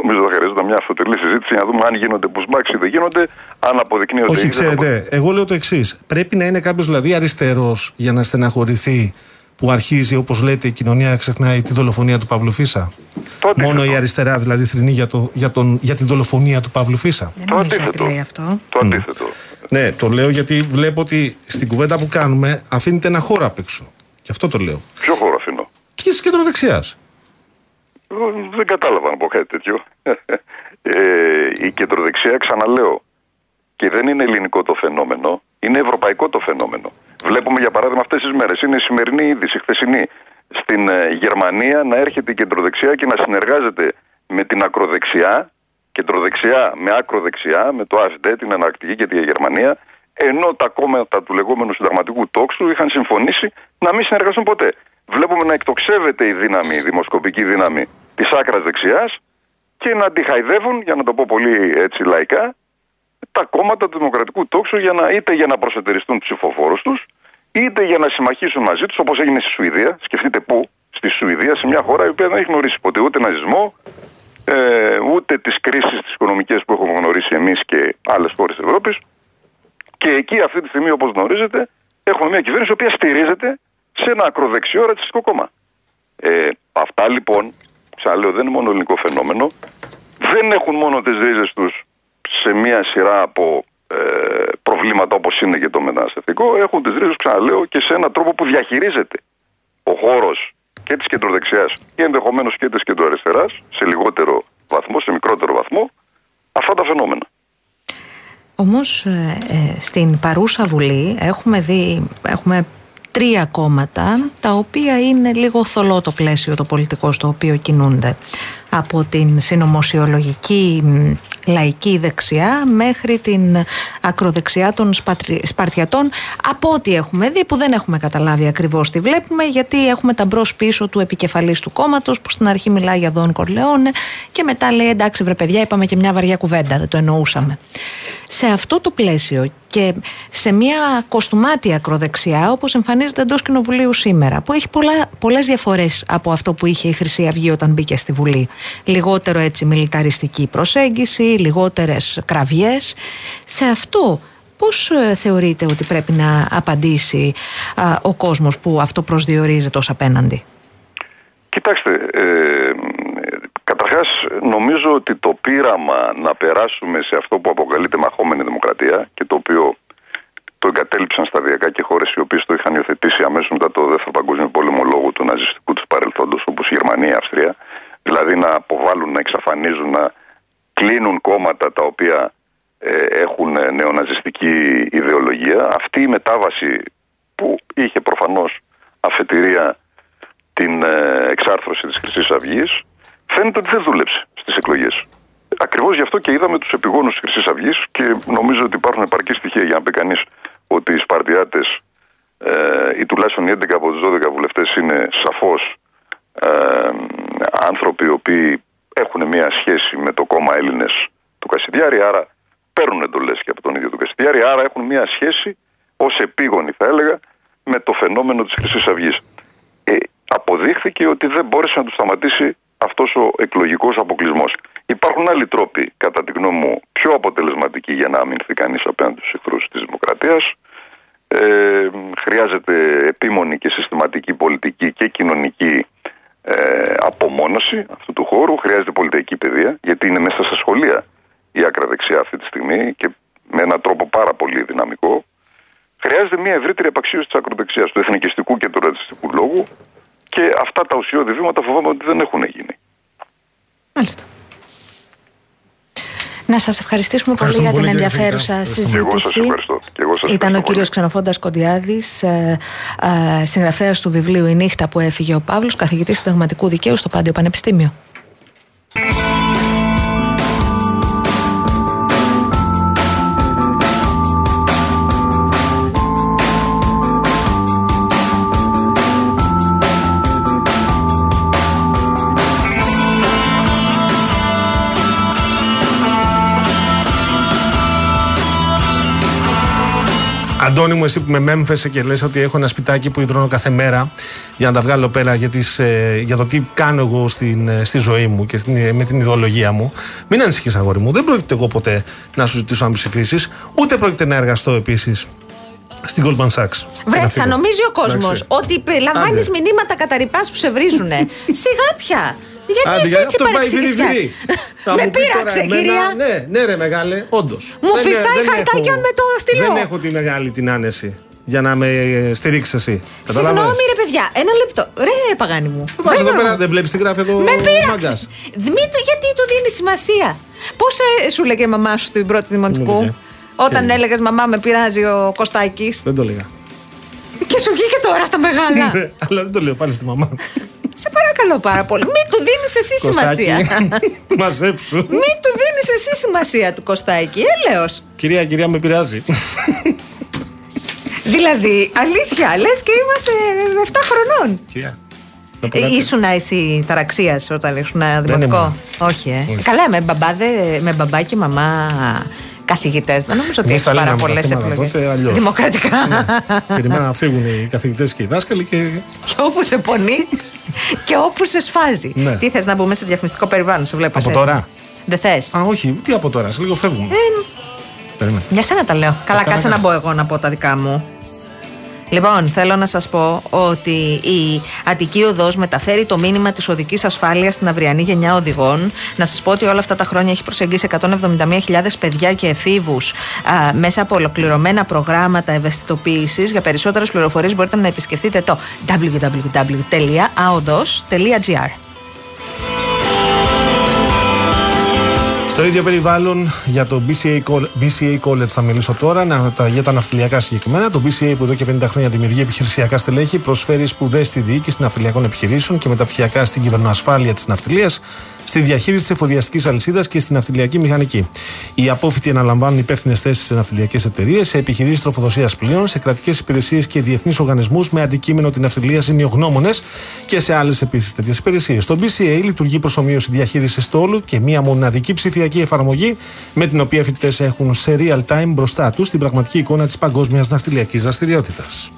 G: νομίζω θα χρειαζόταν μια αυτοτελή συζήτηση για να δούμε αν γίνονται pushbacks ή δεν γίνονται, αν αποδεικνύονται
B: Όχι,
G: ή δεν απο-
B: ξέρετε, εγώ λέω το εξής. Πρέπει να είναι κάποιος δηλαδή αριστερός για να στεναχωρηθεί που αρχίζει, όπως λέτε, η κοινωνία να ξεχνάει τη δολοφονία του Παύλου Φίσα;
G: Το αντίθετο.
B: Μόνο η αριστερά δηλαδή θρυνεί για, το, για, τον, για τη δολοφονία του Παύλου Φίσα;
A: Δεν
G: Το
A: νομίζω ότι
G: αντίθετο.
A: λέει αυτό.
G: Το αντίθετο.
B: Ναι, το λέω γιατί βλέπω ότι στην κουβέντα που κάνουμε αφήνεται ένα χώρο απ' έξω. Γι' αυτό το λέω.
G: Ποιο χώρο αφήνω;
B: Και τη κεντροδεξιά.
G: Εγώ δεν κατάλαβα να πω κάτι τέτοιο. ε, η κεντροδεξιά, ξαναλέω, και δεν είναι ελληνικό το φαινόμενο, είναι ευρωπαϊκό το φαινόμενο. Βλέπουμε για παράδειγμα αυτές τις μέρες, είναι η σημερινή είδηση, χθεσινή, στην ε, Γερμανία να έρχεται η κεντροδεξιά και να συνεργάζεται με την ακροδεξιά, κεντροδεξιά με ακροδεξιά, με το AfD, την αναρκτική και τη Γερμανία, ενώ τα κόμματα του λεγόμενου συνταγματικού τόξου είχαν συμφωνήσει να μην συνεργαστούν ποτέ. Βλέπουμε να εκτοξεύεται η δύναμη, η δημοσκοπική δύναμη της άκρας δεξιάς και να αντιχαϊδεύουν, για να το πω πολύ έτσι λαϊκά, τα κόμματα του δημοκρατικού τόξου για να, είτε για να προσετεριστούν τους ψηφοφόρους τους, είτε για να συμμαχίσουν μαζί τους, όπως έγινε στη Σουηδία. Σκεφτείτε πού, στη Σουηδία, σε μια χώρα η οποία δεν έχει γνωρίσει ποτέ ούτε ναζισμό, ε, ούτε τις κρίσεις τις οικονομικές που έχουμε γνωρίσει εμείς και άλλες χώρες της Ευρώπης. Και εκεί αυτή τη στιγμή, όπως γνωρίζετε, έχουμε μια κυβέρνηση η οποία στηρίζεται σε ένα ακροδεξιό ρατσιστικό κόμμα. Ε, αυτά λοιπόν, ξαναλέω, δεν είναι μόνο ελληνικό φαινόμενο. Δεν έχουν μόνο τις ρίζες τους σε μια σειρά από ε, προβλήματα όπως είναι και το μεταναστευτικό. Έχουν τις ρίζες, ξαναλέω, και σε έναν τρόπο που διαχειρίζεται ο χώρος και της κεντροδεξιάς και ενδεχομένως και της κεντροαριστεράς σε λιγότερο βαθμό, σε μικρότερο βαθμό, αυτά τα φαινόμενα.
A: Όμως ε, ε, στην παρούσα Βουλή έχουμε δει, έχουμε τρία κόμματα τα οποία είναι λίγο θολό το πλαίσιο το πολιτικό στο οποίο κινούνται από την συνωμοσιολογική μ, λαϊκή δεξιά μέχρι την ακροδεξιά των σπατρι- Σπαρτιατών από ό,τι έχουμε δει που δεν έχουμε καταλάβει ακριβώς τι βλέπουμε γιατί έχουμε τα μπρος πίσω του επικεφαλής του κόμματος που στην αρχή μιλάει για Δόν Κορλεόνε και μετά λέει εντάξει βρε παιδιά είπαμε και μια βαριά κουβέντα δεν το εννοούσαμε. Σε αυτό το πλαίσιο και σε μια κοστούμάτη ακροδεξιά όπως εμφανίζεται εντός κοινοβουλίου σήμερα που έχει πολλά, πολλές διαφορές από αυτό που είχε η Χρυσή Αυγή όταν μπήκε στη Βουλή. Λιγότερο έτσι μιλιταριστική προσέγγιση, λιγότερες κραυγές. Σε αυτό πώς ε, θεωρείτε ότι πρέπει να απαντήσει α, ο κόσμος που αυτό προσδιορίζεται ως απέναντι;
G: Κοιτάξτε, ε, καταρχάς νομίζω ότι το πείραμα να περάσουμε σε αυτό που αποκαλείται μαχόμενη δημοκρατία και το οποίο το εγκατέλειψαν σταδιακά και χώρες οι οποίες το είχαν υιοθετήσει αμέσως μετά το δεύτερο παγκόσμιο πόλεμο λόγω του ναζιστικού τους παρελθόντος όπως η Γερμανία, η Αυστρία δηλαδή να αποβάλουν, να εξαφανίζουν, να κλείνουν κόμματα τα οποία ε, έχουν ε, νεοναζιστική ιδεολογία. Αυτή η μετάβαση που είχε προφανώς αφετηρία την ε, εξάρθρωση της Χρυσής Αυγής φαίνεται ότι δεν δούλεψε στις εκλογές. Ακριβώς γι' αυτό και είδαμε τους επιγόνους της Χρυσής Αυγής και νομίζω ότι υπάρχουν επαρκή στοιχεία για να πει κανείς ότι οι Σπαρτιάτες ε, ή τουλάχιστον οι 11 από τους 12 βουλευτές είναι σαφώς ε, άνθρωποι οι οποίοι έχουν μια σχέση με το κόμμα Έλληνες του Κασιδιάρη, άρα παίρνουν εντολές και από τον ίδιο του Κασιδιάρη, άρα έχουν μια σχέση ως επίγονη θα έλεγα με το φαινόμενο της Χρυσής Αυγής. Ε, αποδείχθηκε ότι δεν μπόρεσε να του σταματήσει αυτός ο εκλογικός αποκλεισμός. Υπάρχουν άλλοι τρόποι, κατά τη γνώμη μου, πιο αποτελεσματικοί για να αμυνθεί κανείς απέναντι στους εχθρούς της δημοκρατίας. Ε, χρειάζεται επίμονη και συστηματική πολιτική και κοινωνική ε, απομόνωση αυτού του χώρου. Χρειάζεται πολιτική παιδεία, γιατί είναι μέσα στα σχολεία η άκρα δεξιά αυτή τη στιγμή και με έναν τρόπο πάρα πολύ δυναμικό. Χρειάζεται μια ευρύτερη απαξίωση της ακροδεξιάς, του εθνικιστικού και του ρατσιστικού λόγου και αυτά τα ουσιώδη βήματα φοβάμαι ότι δεν έχουν γίνει.
A: Μάλιστα. Να σας ευχαριστήσουμε πολύ για
B: Ευχαριστούμε
A: την
B: πολύ, κύριε
A: ενδιαφέρουσα
B: Φρύκα.
G: Και εγώ σας
A: συζήτηση.
G: ευχαριστώ. Και εγώ σας
A: Ήταν ο
G: ευχαριστώ
A: κύριος
G: πολύ.
A: Ξενοφόντας Κοντιάδης, ε, ε, συγγραφέας του βιβλίου «Η νύχτα που έφυγε ο Παύλος», καθηγητής συνταγματικού δικαίου στο Πάντιο Πανεπιστήμιο.
B: Αντώνη μου, εσύ που με μέμφεσαι και λες ότι έχω ένα σπιτάκι που υδρώνω κάθε μέρα για να τα βγάλω πέρα για, τις, ε, για το τι κάνω εγώ στην, ε, στη ζωή μου και στην, ε, με την ιδεολογία μου. Μην ανησυχείς αγόρι μου. Δεν πρόκειται εγώ ποτέ να σου ζητήσω να ψηφίσεις, ούτε πρόκειται να εργαστώ επίσης στην Goldman Sachs.
A: Βρε,
B: Να
A: θα
B: φύγω.
A: νομίζει ο κόσμος
B: Εντάξει.
A: ότι λαμβάνεις
B: Άντε.
A: μηνύματα καταρρυπάς που σε βρίζουνε. Σιγά πια. Γιατί
B: Άντε,
A: είσαι
B: για-
A: έτσι
B: αυτός πάει
A: παρεξηγησιά.
B: βυρί-βυρί. Θα
A: Με
B: μου πει τώρα
A: πείραξε,
B: εμένα,
A: κυρία.
B: Ναι, ναι, ρε μεγάλε, όντως.
A: Μου φυσάει χαρτάκια με το στυλό.
B: Δεν έχω τη μεγάλη την άνεση για να με στηρίξεις εσύ.
A: Συγγνώμη, ρε παιδιά, ένα λεπτό. Ρε, παγάνι μου.
B: Πα εδώ
A: Βρε,
B: πέρα,
A: μου.
B: δεν βλέπεις τι γράφει εδώ
A: Με
B: ο
A: πείραξε.
B: μαγκάς.
A: Μη του, γιατί του δίνει σημασία; Πώς σου λέγε η μαμά σου στην πρώτη δημοτικού,
B: λέγε.
A: όταν
B: Τι;
A: έλεγες Μαμά, με πειράζει ο Κωστάκης.
B: Δεν το λέγα.
A: Και σου βγήκε τώρα στα μεγάλα.
B: Ναι, Αλλά δεν το λέω πάλι στη μαμά.
A: Σε παρακαλώ πάρα πολύ. Μην του δίνεις εσύ
B: Κωστάκη,
A: σημασία.
B: μαζέψου.
A: Μην του δίνεις εσύ σημασία του Κωστάκη. Έλεος.
B: Κυρία, κυρία, με πειράζει.
A: Δηλαδή, αλήθεια, λες και είμαστε 7 χρονών.
B: Κυρία. να πω κάτι.
A: Ε, Ήσουν εσύ ταραξίας όταν ήσουν δημοτικό.
B: ήμουν.
A: Όχι, ε. Καλά, με, μπαμπάδε, με μπαμπά και μαμά καθηγητές. Δεν νομίζω ότι
B: Εμείς
A: έχεις
B: τα
A: πάρα
B: λέγαμε τα
A: πολλές
B: θέματα
A: επιλογέ.
B: τότε αλλιώς.
A: Δημοκρατικά.
B: Ναι. Περιμένω να φύγουν οι καθηγητές και οι δάσκαλοι και.
A: και όπου σε πονεί και όπου σε σφάζει.
B: Ναι.
A: Τι θες να μπούμε σε διαφημιστικό περιβάλλον, σε βλέπω.
B: Από
A: εσένα.
B: τώρα;
A: Δεν θες;
B: Α, όχι, τι από τώρα, σε λίγο φεύγουμε.
A: Ε,
B: Περίμενε.
A: Για σένα τα λέω. Καλά,
B: καλά,
A: κάτσε
B: καλά.
A: να μπω εγώ να πω τα δικά μου. Λοιπόν, θέλω να σας πω ότι η Αττική Οδός μεταφέρει το μήνυμα της οδικής ασφάλειας στην αυριανή γενιά οδηγών. Να σας πω ότι όλα αυτά τα χρόνια έχει προσεγγίσει 171.000 παιδιά και εφήβους μέσα από ολοκληρωμένα προγράμματα ευαισθητοποίησης. Για περισσότερες πληροφορίες μπορείτε να επισκεφτείτε το www.aodos.gr.
B: Στο ίδιο περιβάλλον για το BCA, Col- BCA College θα μιλήσω τώρα, να, τα, για τα ναυτιλιακά συγκεκριμένα. Το BCA που εδώ και 50 χρόνια δημιουργεί επιχειρησιακά στελέχη, προσφέρει σπουδές στη διοίκηση ναυτιλιακών επιχειρήσεων και μεταπτυχιακά στην κυβερνοασφάλεια της ναυτιλίας, στη διαχείριση της εφοδιαστικής αλυσίδας και στην ναυτιλιακή μηχανική. Οι απόφοιτοι αναλαμβάνουν υπεύθυνες θέσεις σε ναυτιλιακές εταιρείες, σε επιχειρήσεις τροφοδοσίας πλοίων, σε κρατικές υπηρεσίες και διεθνείς οργανισμούς με αντικείμενο την ναυτιλία ζημιογνώμονε και σε άλλες επίσης τέτοιες υπηρεσίες. Το BCA λειτουργεί προσωμείωση διαχείρισης στόλου και μία μοναδική ψηφιακή εφαρμογή με την οποία φοιτητές έχουν σε real time μπροστά τους την πραγματική εικόνα της παγκόσμιας ναυτιλιακής δραστηριότητας.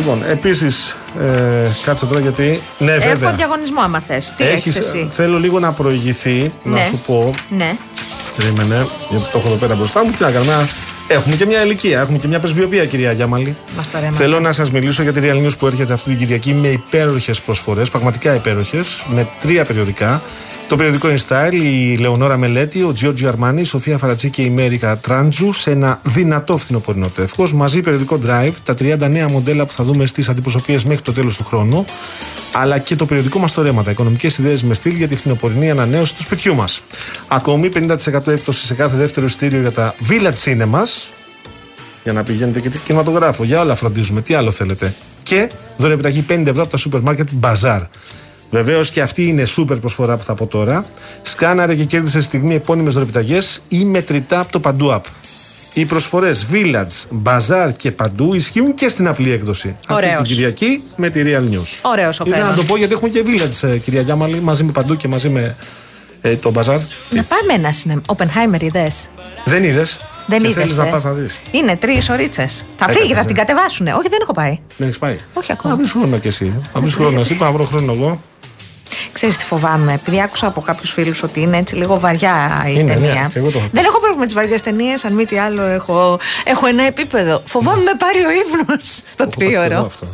B: Λοιπόν, επίσης, ε, κάτσε τώρα γιατί. Ναι,
A: Έχω
B: βέβαια.
A: διαγωνισμό, άμα θες. Τι έχεις
B: Έχεις-
A: εσύ;
B: Θέλω λίγο να προηγηθεί, να
A: Ναι.
B: σου πω.
A: Ναι.
B: Περίμενε, γιατί το έχω εδώ πέρα μπροστά μου. Τι να κάνουμε. Έχουμε και μια ηλικία, έχουμε και μια πρεσβειοποία, κυρία Γιάμαλη.
A: Μας το ρέμα.
B: Θέλω να σας μιλήσω για τη Real News που έρχεται αυτή την Κυριακή με υπέροχες προσφορές, πραγματικά υπέροχες, με τρία περιοδικά. Το περιοδικό InStyle, η Λεωνόρα Μελέτη, ο Giorgio Αρμάνι, η Σοφία Φαρατσί και η Μέρικα Τράντζου σε ένα δυνατό φθινοπορεινό τεύχος. Μαζί περιοδικό Drive, τα 30 νέα μοντέλα που θα δούμε στις αντιπροσωπείες μέχρι το τέλος του χρόνου. Αλλά και το περιοδικό μας το ρέματα, οικονομικές ιδέες με στυλ για τη φθινοπορεινή ανανέωση του σπιτιού μας. Ακόμη 50% έκπτωση σε κάθε δεύτερο ειστήριο για τα Village Cinemas, για να πηγαίνετε και τι κινηματογράφο. Για όλα φροντίζουμε. Τι άλλο θέλετε. Και δωρεάν επιταγή 50 ευρώ από τα σούπερ μάρκετ Bazaar. Βεβαίως και αυτή είναι σούπερ προσφορά που θα πω τώρα. Σκάναρε και κέρδισε στη στιγμή επώνυμες δωρεπιταγές ή μετρητά από το Παντού App. Οι προσφορές Village, Bazaar και Παντού ισχύουν και στην απλή έκδοση. Αυτή
A: Ωραίος.
B: την Κυριακή με τη Real News.
A: Ωραίος ο
B: Ήθελα να
A: Φέβα.
B: το πω γιατί έχουμε και Village, ε, κυρία Γιάμαλη, μαζί με Παντού και μαζί με ε, το Bazaar.
A: Να πάμε ένα σινεμά. Οπενχάιμερ είδες;
B: Δεν είδες.
A: Δεν
B: και
A: είδες.
B: θέλεις να πας να δεις.
A: Είναι τρεις ωρίτσε. Θα
B: Έκατες,
A: φύγει, θα
B: ε.
A: την κατεβάσουνε. Όχι, δεν έχω πάει.
B: Δεν έχεις πάει.
A: Όχι ακόμα.
B: Να βρεις χρόνο κι εσύ. Να βρεις χρόνο εσύ, πάω να βρω χρόνο εγώ.
A: Ξέρεις τι φοβάμαι, επειδή άκουσα από κάποιους φίλους ότι είναι έτσι λίγο βαριά η
B: Είναι, ναι,
A: ταινία.
B: και εγώ το έχω
A: Δεν έχω πρόβλημα με τις βαριές ταινίες, αν μη τι άλλο έχω, έχω ένα επίπεδο. Φοβάμαι με πάρει ο ύπνος στο
B: Έχω πάθει και εγώ
A: τρίωρο.
B: αυτό.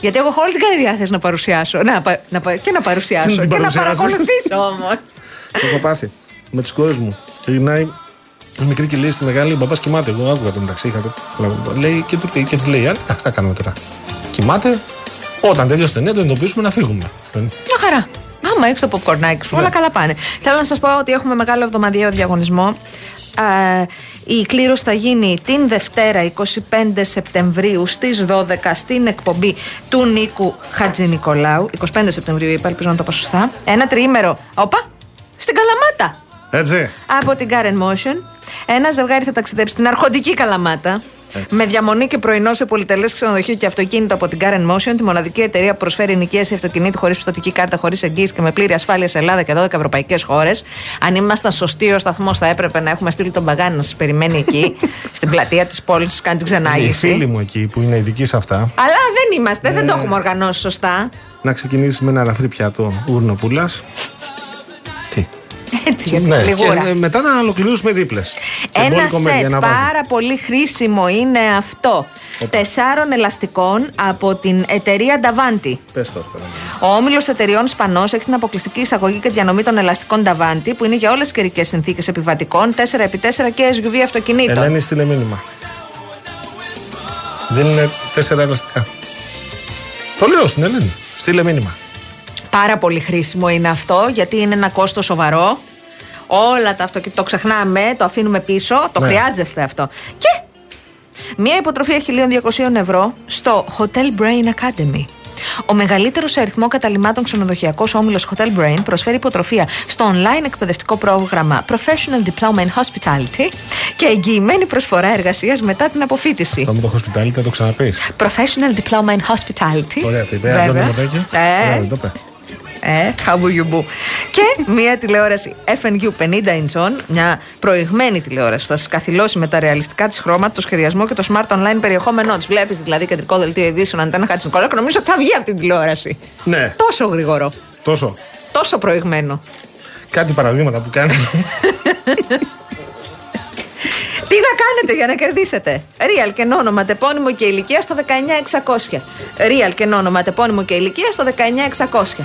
A: Γιατί εγώ έχω όλη την καλή διάθεση να παρουσιάσω. Να, πα- να, πα- και να παρουσιάσω.
B: Την
A: και να
B: παρουσιάσεις.
A: παρακολουθήσω όμως.
B: Το έχω πάθει. Με τις κόρες μου. Και γυρνάει η μικρή και λέει στη μεγάλη, μπαμπάς κοιμάται. Εγώ άκουγα το μεταξύ. Είχα το... Λέει και, του, λέει- και της λέει, άλλη, εντάξει, τι θα κάνουμε τώρα. Κοιμάται. Όταν τελειώσει την ταινία, το εντοπίσουμε να φύγουμε.
A: Μια χαρά. Άμα έχεις το popcornάκι σου, όλα καλά πάνε. Θέλω να σας πω ότι έχουμε μεγάλο εβδομαδιαίο διαγωνισμό. Ε, η κλήρωση θα γίνει την Δευτέρα 25 Σεπτεμβρίου στις 12 στην εκπομπή του Νίκου Χατζηνικολάου. 25 Σεπτεμβρίου είπα, ελπίζω να το πω σωστά. Ένα τριήμερο. Όπα! Στην Καλαμάτα!
B: Έτσι.
A: Από την Karen Motion. Ένα ζευγάρι θα ταξιδέψει στην Αρχοντική Καλαμάτα. Με διαμονή και πρωινό σε πολυτελές ξενοδοχείο και αυτοκίνητο από την Karen Motion, τη μοναδική εταιρεία που προσφέρει νοικίαση αυτοκινήτου χωρίς πιστοτική κάρτα, χωρίς εγγύηση και με πλήρη ασφάλεια σε Ελλάδα και 12 ευρωπαϊκές χώρες. Αν ήμασταν σωστοί ο σταθμός, θα έπρεπε να έχουμε στείλει τον Παγάνη να σας περιμένει εκεί, στην πλατεία της πόλης, κάνει την
B: Οι
A: ξενάγηση.
B: φίλοι μου εκεί που είναι ειδικοί σε αυτά,
A: Αλλά δεν είμαστε, δεν το έχουμε οργανώσει σωστά.
B: να ξεκινήσεις με ένα ελαφρύ πιάτο ούρνοπούλα. Τι.
A: Έτσι, για την
B: Ναι, και
A: λιγούρα.
B: ε, μετά να ολοκληρώσουμε δίπλες.
A: Ένα σετ πάρα πολύ χρήσιμο είναι αυτό. Τεσσάρων ελαστικών από την εταιρεία Davanti.
B: Πες το. παρακαλώ.
A: Ο όμιλος εταιριών Σπανός έχει την αποκλειστική εισαγωγή και διανομή των ελαστικών Davanti που είναι για όλες τις καιρικές συνθήκες επιβατικών, 4x4 και SUV αυτοκινήτων.
B: Ελένη, στείλε μήνυμα. Δεν είναι τέσσερα ελαστικά. Το λέω στην Ελένη. Στείλε μήνυμα.
A: Πάρα πολύ χρήσιμο είναι αυτό γιατί είναι ένα κόστο σοβαρό. Όλα τα αυτοκίνητα το ξεχνάμε, το αφήνουμε πίσω, το
B: Ναι.
A: χρειάζεστε αυτό. Και μια υποτροφία 1.200 ευρώ στο Hotel Brain Academy. Ο μεγαλύτερος σε αριθμό καταλημάτων ξενοδοχειακός όμιλος Hotel Brain προσφέρει υποτροφία στο online εκπαιδευτικό πρόγραμμα Professional Diploma in Hospitality και εγγυημένη προσφορά εργασίας μετά την αποφύτιση.
B: Το με το hospitality θα το ξαναπείς.
A: Professional Diploma in Hospitality.
B: Ωραία, το είπε. Αν
A: Βέβαια.
B: δεν το είπε.
A: Ε,
B: Ωραία, δεν το είπε.
A: Ε, χαμπούγιουμπού. Και μία τηλεόραση FNU 50 inch on, μια προηγμένη τηλεόραση που θα σας καθυλώσει με τα ρεαλιστικά της χρώματα, το σχεδιασμό και το smart online περιεχόμενό της. Βλέπεις δηλαδή κεντρικό δελτίο ειδήσεων, αντένα Χατσινικόλα και νομίζω ότι θα βγει από την τηλεόραση.
B: Ναι,
A: Τόσο γρήγορο.
B: τόσο.
A: Τόσο προηγμένο.
B: Κάτι παραδείγματα που κάνει.
A: Τι να κάνετε για να κερδίσετε; Real και όνομα, τεπώνυμο και ηλικία στο 19600. Real και όνομα, τεπώνυμο και ηλικία στο 19600.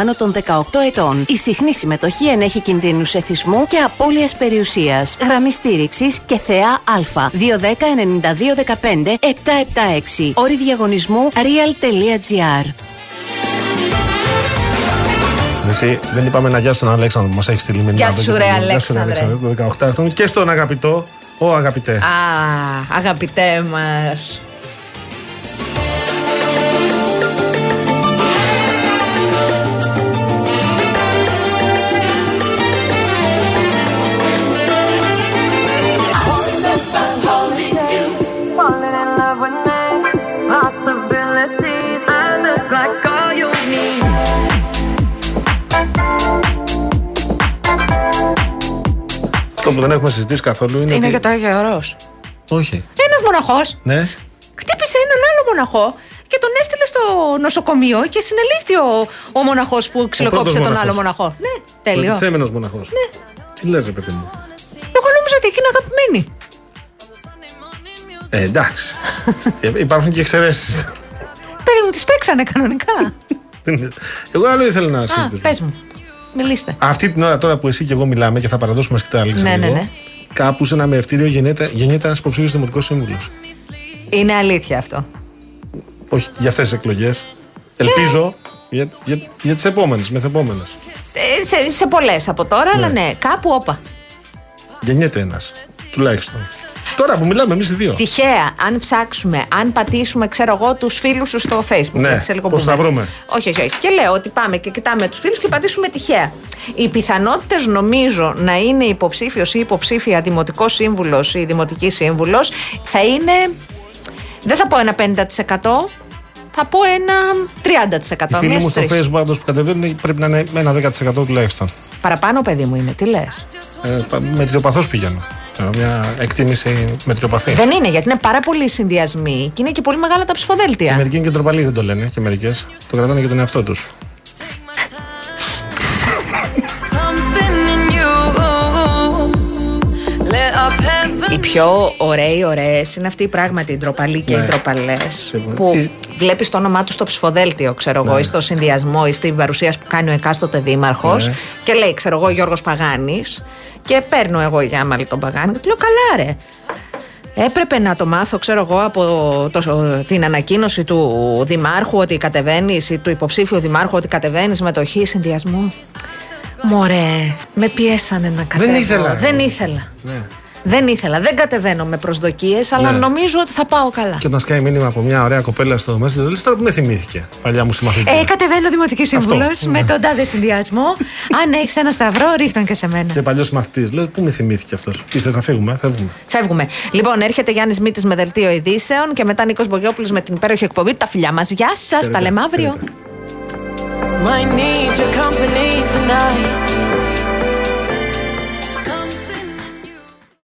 H: άνω των 18 ετών. Η συχνή συμμετοχή ενέχει κινδύνους εθισμού και απώλειας περιουσίας. Γραμμή στήριξης και θεά Α. 210-9215-776. Όρη διαγωνισμού real.gr.
B: Εσύ, δεν είπαμε να γεια στον Αλέξανδρο που μας έχει στείλει μήνυμα.
A: Γεια σου, ρε,
B: Γεια σου, ρε,
A: Αλέξανδρε.
B: το 18 ετών. Και στον αγαπητό, ο αγαπητέ.
A: Α, αγαπητέ μας.
B: Αυτό που δεν έχουμε συζητήσει καθόλου είναι.
A: Είναι
B: ότι...
A: για το Άγιο Ορός.
B: Όχι.
A: Ένας μοναχός
B: Ναι.
A: χτύπησε έναν άλλο μοναχό και τον έστειλε στο νοσοκομείο και συνελήφθη ο, ο μοναχός που ξυλοκόπησε τον
B: μοναχός.
A: άλλο μοναχός. Ναι, τέλειο.
B: Προτιθέμενος μοναχός.
A: Ναι.
B: Τι λες, ρε παιδί μου;
A: Εγώ νόμιζα ότι εκεί είναι αγαπημένοι.
B: Ε, εντάξει. Ε, υπάρχουν και εξαιρέσεις.
A: Παιδί μου, τις παίξανε κανονικά.
B: εγώ άλλο ήθελα να
A: Α,
B: συζητήσω.
A: πες μου. Μιλήστε.
B: Αυτή την ώρα τώρα που εσύ και εγώ μιλάμε και θα παραδώσουμε σκητά άλλη
A: Ναι, ναι, ναι.
B: Κάπου σε ένα μεευτήριο γεννιέται, γεννιέται ένας υποψήφιος δημοτικός σύμβουλος.
A: Είναι αλήθεια αυτό.
B: Όχι για αυτές τις εκλογές. Ελπίζω για, για, για τις επόμενες, μεθεπόμενες.
A: Ε, σε, σε πολλές από τώρα, αλλά ναι, κάπου όπα.
B: Γεννιέται ένας. Τουλάχιστον. Τώρα που μιλάμε εμείς οι δύο.
A: Τυχαία, αν ψάξουμε, αν πατήσουμε, ξέρω εγώ, τους φίλους σου στο Facebook.
B: Ναι,
A: έτσι, σε λίγο
B: πώς
A: που
B: θα
A: με-
B: βρούμε;
A: Όχι, όχι, όχι. Και λέω ότι πάμε και κοιτάμε τους φίλους και πατήσουμε τυχαία. Οι πιθανότητες, νομίζω, να είναι υποψήφιος ή υποψήφια δημοτικός σύμβουλος ή δημοτική σύμβουλος θα είναι. Δεν θα πω ένα 50%, θα πω ένα 30%.
B: Οι φίλοι
A: μία
B: μου
A: στις
B: στο
A: τρεις.
B: Facebook πάντως που κατεβαίνουν πρέπει να είναι με ένα 10% τουλάχιστον.
A: Παραπάνω, παιδί μου, είναι. Τι λες;
B: Ε, πα- μετριοπαθώς πηγαίνω. Κάνω μια εκτίμηση μετριοπαθή.
A: Δεν είναι, γιατί είναι πάρα πολλοί συνδυασμοί και είναι και πολύ μεγάλα τα
B: Και
A: ψηφοδέλτια.
B: μερικοί είναι και ντροπαλοί δεν το λένε και μερικές. Το κρατάνε για τον εαυτό τους.
A: Οι πιο ωραίοι ωραίες είναι αυτοί πράγματι οι ντροπαλοί και
B: Ναι.
A: οι ντροπαλές.
B: Σίγουρα.
A: Που
B: Τι-
A: βλέπεις το όνομά τους στο ψηφοδέλτιο, ξέρω εγώ, ή στο συνδυασμό ή στην παρουσίαση που κάνει ο εκάστοτε δήμαρχος.
B: Ναι.
A: Και λέει, ξέρω εγώ, Γιώργος Παγάνης. Και παίρνω εγώ για άμαλη τον Παγάνη και του λέω, καλά ρε. Έπρεπε να το μάθω, ξέρω εγώ, από το, την ανακοίνωση του Δημάρχου ότι κατεβαίνεις, ή του υποψήφιου Δημάρχου ότι κατεβαίνεις μετοχή συνδυασμού. Μωρέ, με πιέσανε να κατέβω.
B: ήθελα.
A: Δεν ήθελα.
B: Ναι.
A: Δεν ήθελα. Δεν κατεβαίνω με προσδοκίες, αλλά
B: Ναι.
A: νομίζω ότι θα πάω καλά.
B: Και όταν σκάει μήνυμα από μια ωραία κοπέλα στο Messenger, λες τώρα που με θυμήθηκε. Παλιά μου συμμαθήτρια.
A: Ε, κατεβαίνω δημοτική σύμβουλος
B: Αυτό,
A: με
B: ναι.
A: τον τάδε συνδυασμό. Αν έχεις ένα σταυρό, ρίχτον και σε μένα.
B: Και παλιός μαθητή. Λέω, πού με θυμήθηκε αυτός; Τι θες να φύγουμε, φεύγουμε.
A: Φεύγουμε. Λοιπόν, έρχεται Γιάννης Μήτης με δελτίο ειδήσεων και μετά Νίκος Μπογιόπουλος με την υπέροχη εκπομπή. Τα φιλιά μας. Γεια σας, τα λέμε αύριο.
B: Χαίρετε.
D: Might need your company tonight.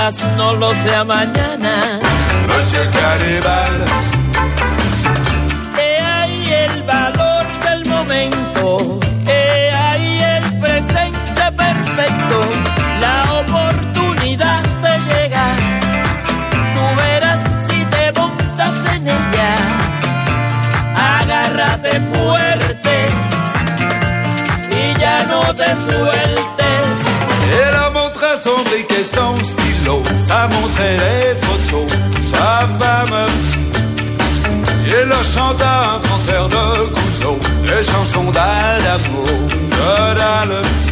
D: Quizás no lo sea mañana.
I: Monsieur cannibale,
D: He ahí el valor del momento, he ahí el presente perfecto, la oportunidad de llegar. Tú verás si te montas en ella, agárrate fuerte y ya no te sueltes.
I: et la montre à m'a montré les photos de sa femme. Il leur chanta un concert de couteau, les chansons d'Adamo, Dodal.
D: Llora,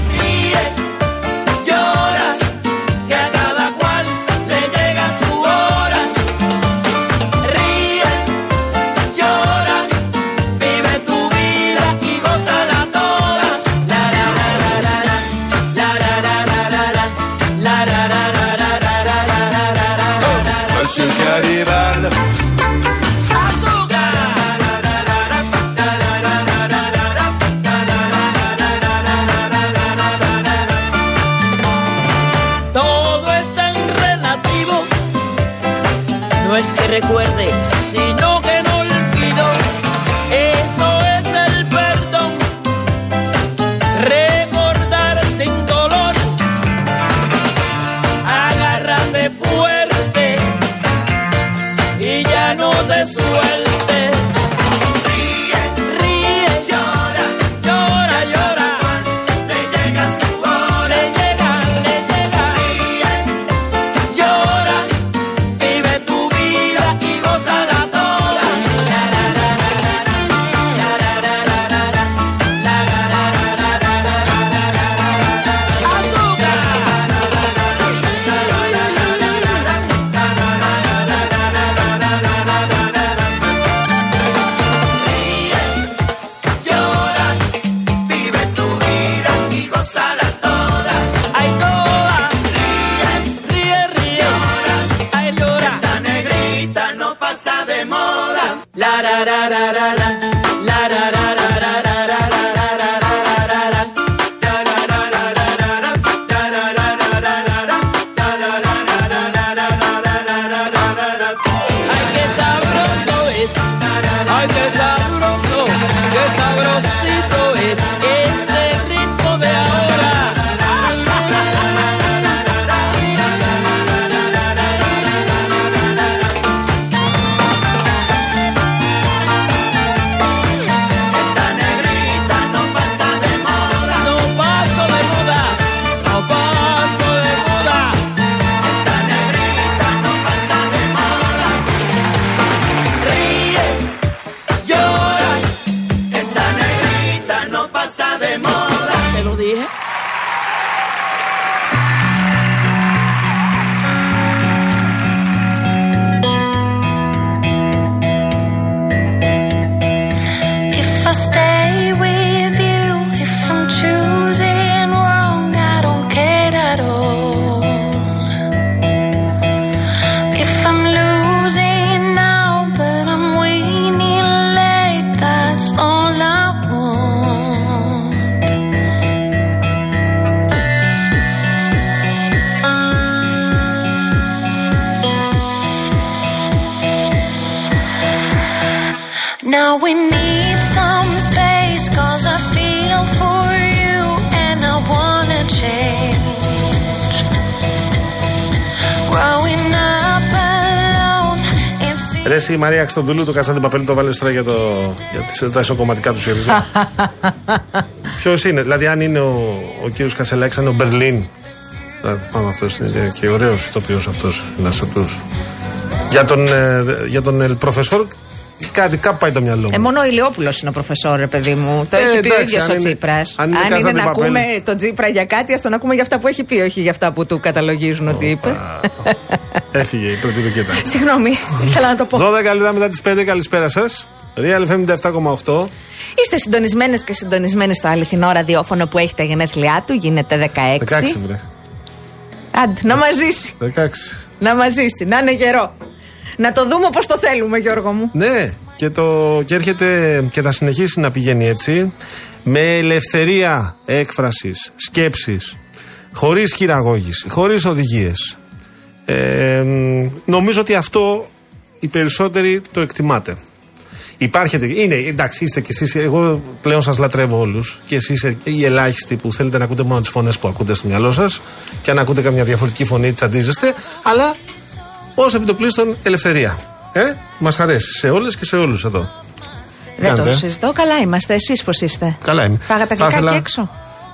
B: η Μαρία Αξτοδούλου το Καστάντι Παπέλου το βάλε τώρα για, το, για τις, τα ισοκομματικά του ΣΥΡΙΖΑ. Ποιος είναι, δηλαδή αν είναι ο, ο κύριος Κασελάκης, αν είναι ο Μπερλίν. Δηλαδή, Πάμε αυτό είναι και ωραίος ηθοποιό αυτός. Ένα από τους. Για τον, ε, για τον El Profesor, κάτι κάπου πάει το μυαλό μου.
A: Ε, μόνο ο Ηλιόπουλος είναι ο προφεσόρ, ρε παιδί μου. Το
B: Ε,
A: έχει πει ο
B: εντάξει,
A: ίδιος
B: αν
A: ο
B: είναι-
A: Τσίπρας.
B: αν
A: Αν
B: είναι
A: είναι,
B: Καζάντι
A: να
B: Παπέλου.
A: ακούμε τον Τσίπρα για κάτι, ας τον ακούμε για αυτά που έχει πει, όχι για αυτά που του καταλογίζουν ότι είπε.
B: Έφυγε η πρώτη ροκέτα.
A: Συγγνώμη, ήθελα να το πω.
B: 12 λεπτά μετά τις 5, καλησπέρα σας. Real FM 97,8.
A: Είστε συντονισμένες και συντονισμένοι στο αληθινό ραδιόφωνο που έχει τα γενέθλιά του, γίνεται 16.
B: 16 βρε.
A: Άντε, να μας ζήσει.
B: 16.
A: Να μας ζήσει, να είναι γερό. Να το δούμε όπως το θέλουμε, Γιώργο μου.
B: Ναι, και, το, και έρχεται και θα συνεχίσει να πηγαίνει έτσι. Με ελευθερία έκφρασης, σκέψης, χωρίς χειραγώγηση, χωρίς οδηγίες. Ε, νομίζω ότι αυτό οι περισσότεροι το εκτιμάτε. Υπάρχετε, είναι, εντάξει, είστε κι εσείς. Εγώ πλέον σας λατρεύω όλους. Και εσείς είστε οι ελάχιστοι που θέλετε να ακούτε μόνο τις φωνές που ακούτε στο μυαλό σας. Και αν ακούτε καμιά διαφορετική φωνή, τσαντίζεστε. Αλλά ω επιτοπλίστων ελευθερία. Ε, μας αρέσει σε όλες και σε όλους εδώ.
A: Δεν
B: Κάντε.
A: το συζητώ. Καλά είμαστε. Εσείς πώς είστε;
B: Καλά είμαι.
A: Φάγατε
B: Θα
A: γλυκά
B: ήθελα-
A: και έξω;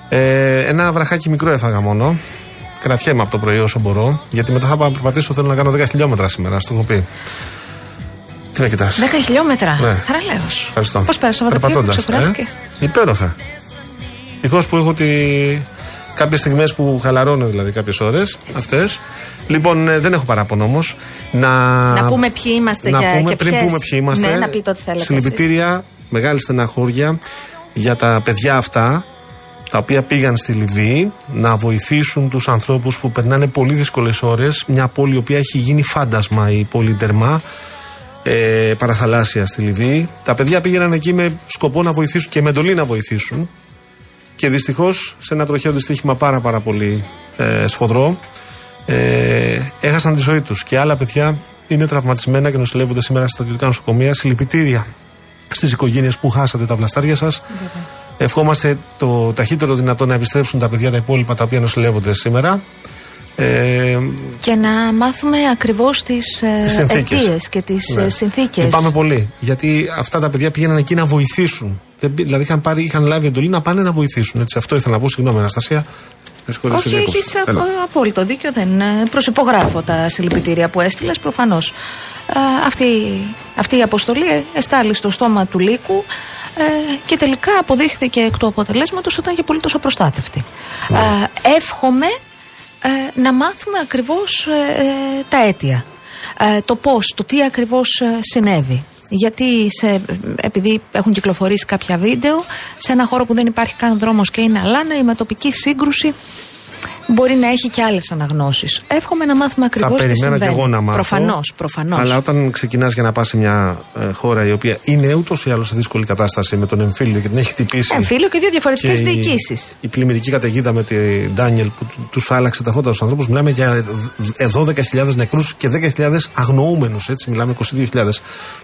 B: Ε, ένα βραχάκι μικρό έφαγα μόνο. κρατιέμαι από το πρωί όσο μπορώ. Γιατί μετά θα πάω να περπατήσω. Θέλω να κάνω 10 χιλιόμετρα σήμερα. Στο έχω πει. Τι με κοιτάς;
A: 10 χιλιόμετρα;
B: Ναι.
A: Θαραλέω.
B: Ευχαριστώ.
A: Πώς πέρασε το Σαββατοκύριακο,
B: Περπατώντας,
A: ξεκουράστηκε;
B: Ε; Υπέροχα. Ευτυχώ που έχω τη... κάποιες στιγμές που χαλαρώνω δηλαδή κάποιες ώρες αυτές. Λοιπόν, ε, δεν έχω παράπονο όμως. Να...
A: Να πούμε ποιοι είμαστε
B: να
A: για-
B: πούμε,
A: και
B: πριν
A: ποιες.
B: πούμε ποιοι είμαστε.
A: Ναι, να πείτε ό,τι θέλετε
B: Συλληπιτήρια, μεγάλη στεναχώρια για τα παιδιά αυτά τα οποία πήγαν στη Λιβύη να βοηθήσουν τους ανθρώπους που περνάνε πολύ δύσκολες ώρες μια πόλη η οποία έχει γίνει φάντασμα η πόλη Ντερμά ε, παραθαλάσσια στη Λιβύη τα παιδιά πήγαιναν εκεί με σκοπό να βοηθήσουν και με εντολή να βοηθήσουν και δυστυχώς σε ένα τροχαίο δυστύχημα πάρα πάρα πολύ ε, σφοδρό ε, έχασαν τη ζωή τους. Και άλλα παιδιά είναι τραυματισμένα και νοσηλεύονται σήμερα στα στρατιωτικά νοσοκομεία συλληπιτήρια στις οικογένειες που χάσατε τα βλαστάρια σας. Ευχόμαστε το ταχύτερο δυνατό να επιστρέψουν τα παιδιά τα υπόλοιπα τα οποία νοσηλεύονται σήμερα. Ε,
A: Και να μάθουμε ακριβώς τις
B: Τις συνθήκες.
A: αιτίες και τις
B: ναι.
A: συνθήκες.
B: Λυπάμαι πολύ. Γιατί αυτά τα παιδιά πήγαιναν εκεί να βοηθήσουν. Δεν, πή- δηλαδή είχαν, πάρει, είχαν λάβει εντολή να πάνε να βοηθήσουν. Έτσι, αυτό ήθελα να πω. Συγγνώμη, Αναστασία. Με συγχωρείτε, σε
A: Όχι,
B: διέκοψα.
A: έχεις
B: Έλα.
A: απόλυτο δίκιο. Δεν ε, προσυπογράφω τα συλληπιτήρια που έστειλες. Προφανώς. Αυτή, αυτή η αποστολή εστάλει στο στόμα του λύκου ε, και τελικά αποδείχθηκε εκ του αποτελέσματος ότι ήταν και πολύ τόσο προστάτευτη.
B: Ναι.
A: Ε, εύχομαι ε, να μάθουμε ακριβώς ε, ε, τα αίτια. Ε, το πώς, το τι ακριβώς ε, συνέβη. Γιατί σε, επειδή έχουν κυκλοφορήσει κάποια βίντεο, σε ένα χώρο που δεν υπάρχει καν δρόμος και είναι αλάνα, η μετοπική σύγκρουση μπορεί να έχει και άλλες αναγνώσεις. Εύχομαι να μάθουμε
B: Θα
A: ακριβώς τι
B: περιμένω
A: συμβαίνει.
B: κι εγώ να μάθω.
A: Προφανώς, προφανώς.
B: Αλλά όταν ξεκινάς για να πας σε μια ε, χώρα η οποία είναι ούτως ή άλλως σε δύσκολη κατάσταση με τον εμφύλιο και την έχει χτυπήσει.
A: Εμφύλιο και δύο διαφορετικές
B: η-
A: διοικήσεις.
B: Η πλημμυρική καταιγίδα με την Ντάνιελ που του άλλαξε τα φώτα στους ανθρώπους. Μιλάμε για ε, 12.000 νεκρούς και 10.000 αγνοούμενους. Έτσι, μιλάμε 22.000.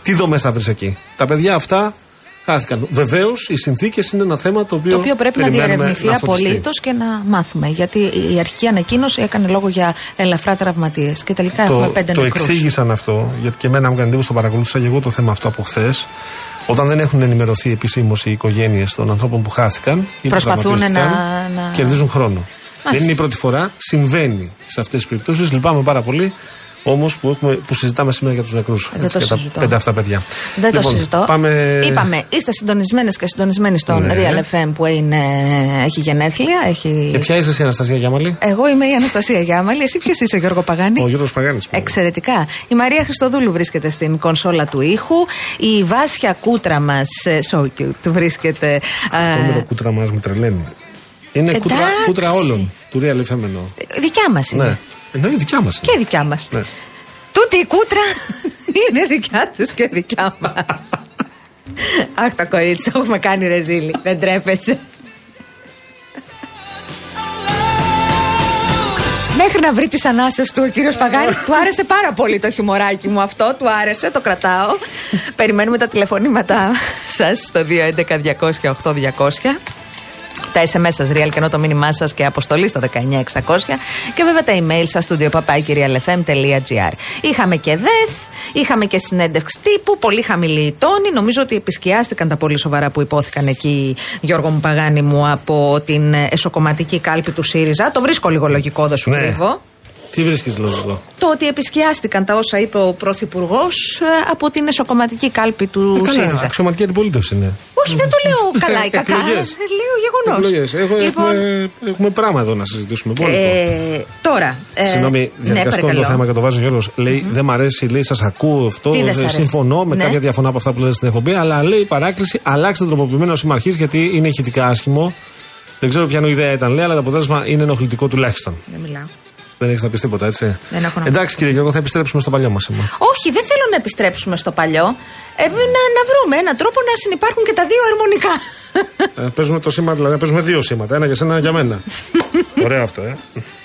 B: Τι δομές θα βρεις εκεί; Τα παιδιά αυτά χάθηκαν. Βεβαίως, οι συνθήκες είναι ένα θέμα το οποίο.
A: Το οποίο πρέπει να
B: περιμένουμε
A: διαρευνηθεί
B: να φωτιστεί.
A: απολύτως και να μάθουμε. Γιατί η αρχική ανακοίνωση έκανε λόγο για ελαφρά τραυματίες. Και τελικά έχουμε
B: Το,
A: πέντε
B: το
A: νεκρούς.
B: εξήγησαν αυτό, γιατί και εμένα μου έκανε εντύπωση, το παρακολούθησα και εγώ το θέμα αυτό από χθες. Όταν δεν έχουν ενημερωθεί επισήμως οι οικογένειες των ανθρώπων που χάθηκαν ή που
A: Προσπαθούν
B: τραυματίστηκαν,
A: να- να-
B: κερδίζουν χρόνο. Δεν είναι η πρώτη φορά, συμβαίνει σε αυτές τις περιπτώσεις. Λυπάμαι πάρα πολύ όμως που, έχουμε- που συζητάμε σήμερα για τους νεκρούς.
A: Δεν το
B: για τα
A: συζητώ.
B: πέντε αυτά παιδιά.
A: Δεν
B: Λοιπόν,
A: το συζητώ.
B: Πάμε...
A: Είπαμε, είστε συντονισμένες και συντονισμένοι στον
B: Ναι.
A: Real FM που είναι, έχει γενέθλια. Έχει...
B: Και ποια είσαι εσύ, Αναστασία Γιάμαλη;
A: Εγώ είμαι η Αναστασία Γιάμαλη. Εσύ ποιος είσαι, Γιώργο Παγάνη;
B: Ο Γιώργος Παγάνης.
A: Εξαιρετικά. Η Μαρία Χριστοδούλου βρίσκεται στην κονσόλα του ήχου. Η Βάσια Κούτρα μας, so cute, βρίσκεται.
B: Αυτό
A: ε,
B: με το κούτρα μας με τρελαίνει. Είναι κούτρα,
A: Εντάξει.
B: κούτρα όλων. Του Real FM εννοώ.
A: δικιά μας είναι.
B: Ναι. Εννοεί δικιά μας.
A: Και δικιά μας.
B: Ναι.
A: Τούτη η κούτρα είναι δικιά τους και δικιά μας. Αχ, τα κορίτσια, το έχουμε κάνει ρεζίλι. Δεν τρέπεσαι. Μέχρι να βρει τις ανάσες του ο κύριος Παγάνης, του άρεσε πάρα πολύ το χιμωράκι μου αυτό. Του άρεσε, το κρατάω. Περιμένουμε τα τηλεφωνήματά σας στο 211-200-8200. Τα SMS σας, real και ενώ το μήνυμά σας και αποστολή στο 19600 και βέβαια τα email σας στο studio.papakirialfm.gr. Είχαμε και ΔΕΘ, είχαμε και συνέντευξη τύπου, πολύ χαμηλή η τόνη. Νομίζω ότι επισκιάστηκαν τα πολύ σοβαρά που υπόθηκαν εκεί, Γιώργο μου Παγάνη μου, από την εσωκομματική κάλπη του ΣΥΡΙΖΑ. Το βρίσκω λίγο λογικό, δεν σου
B: Ναι.
A: κρύβω.
B: Τι βρίσκεις λόγο.
A: Το ότι επισκιάστηκαν τα όσα είπε ο Πρωθυπουργός από την εσωκομματική κάλπη του
B: Ε, καλά,
A: ΣΥΡΙΖΑ.
B: αξιωματική αντιπολίτευση είναι.
A: Όχι, δεν το λέω καλά ή κακά.
B: Εκλογές.
A: Λέω γεγονός.
B: Εκλογές. Έχω-
A: Λοιπόν,
B: έχουμε, έχουμε πράγμα εδώ να συζητήσουμε. Πολύ.
A: ε, τώρα. ε,
B: Συγγνώμη,
A: ναι,
B: διαδικαστικό είναι το
A: παρακαλώ.
B: θέμα και το βάζει ο Γιώργος. Λέει, δεν μ' αρέσει, λέει, σας ακούω αυτό.
A: Τι δεν
B: δεν
A: σ' αρέσει;
B: συμφωνώ με
A: Ναι.
B: κάποια διαφωνά από αυτά που λέτε στην εκπομπή. Αλλά λέει παράκληση, αλλάξτε τροποποιημένο σήμα αρχής, γιατί είναι ηχητικά άσχημο. Δεν ξέρω ποια ιδέα ήταν, λέει, αλλά το αποτέλεσμα είναι ενοχλητικό τουλάχιστον.
A: Δεν μιλάω.
B: Δεν έχεις να πεις τίποτα, έτσι;
A: Δεν έχω να
B: Εντάξει, κύριε Γιώργο, θα επιστρέψουμε στο παλιό μας σήμα.
A: Όχι, δεν θέλω να επιστρέψουμε στο παλιό. Ε, να, να βρούμε έναν τρόπο να συνεπάρχουν και τα δύο αρμονικά.
B: Ε, παίζουμε το σήμα, δηλαδή να παίζουμε δύο σήματα. Ένα για σένα, ένα για μένα. Ωραίο αυτό, ε.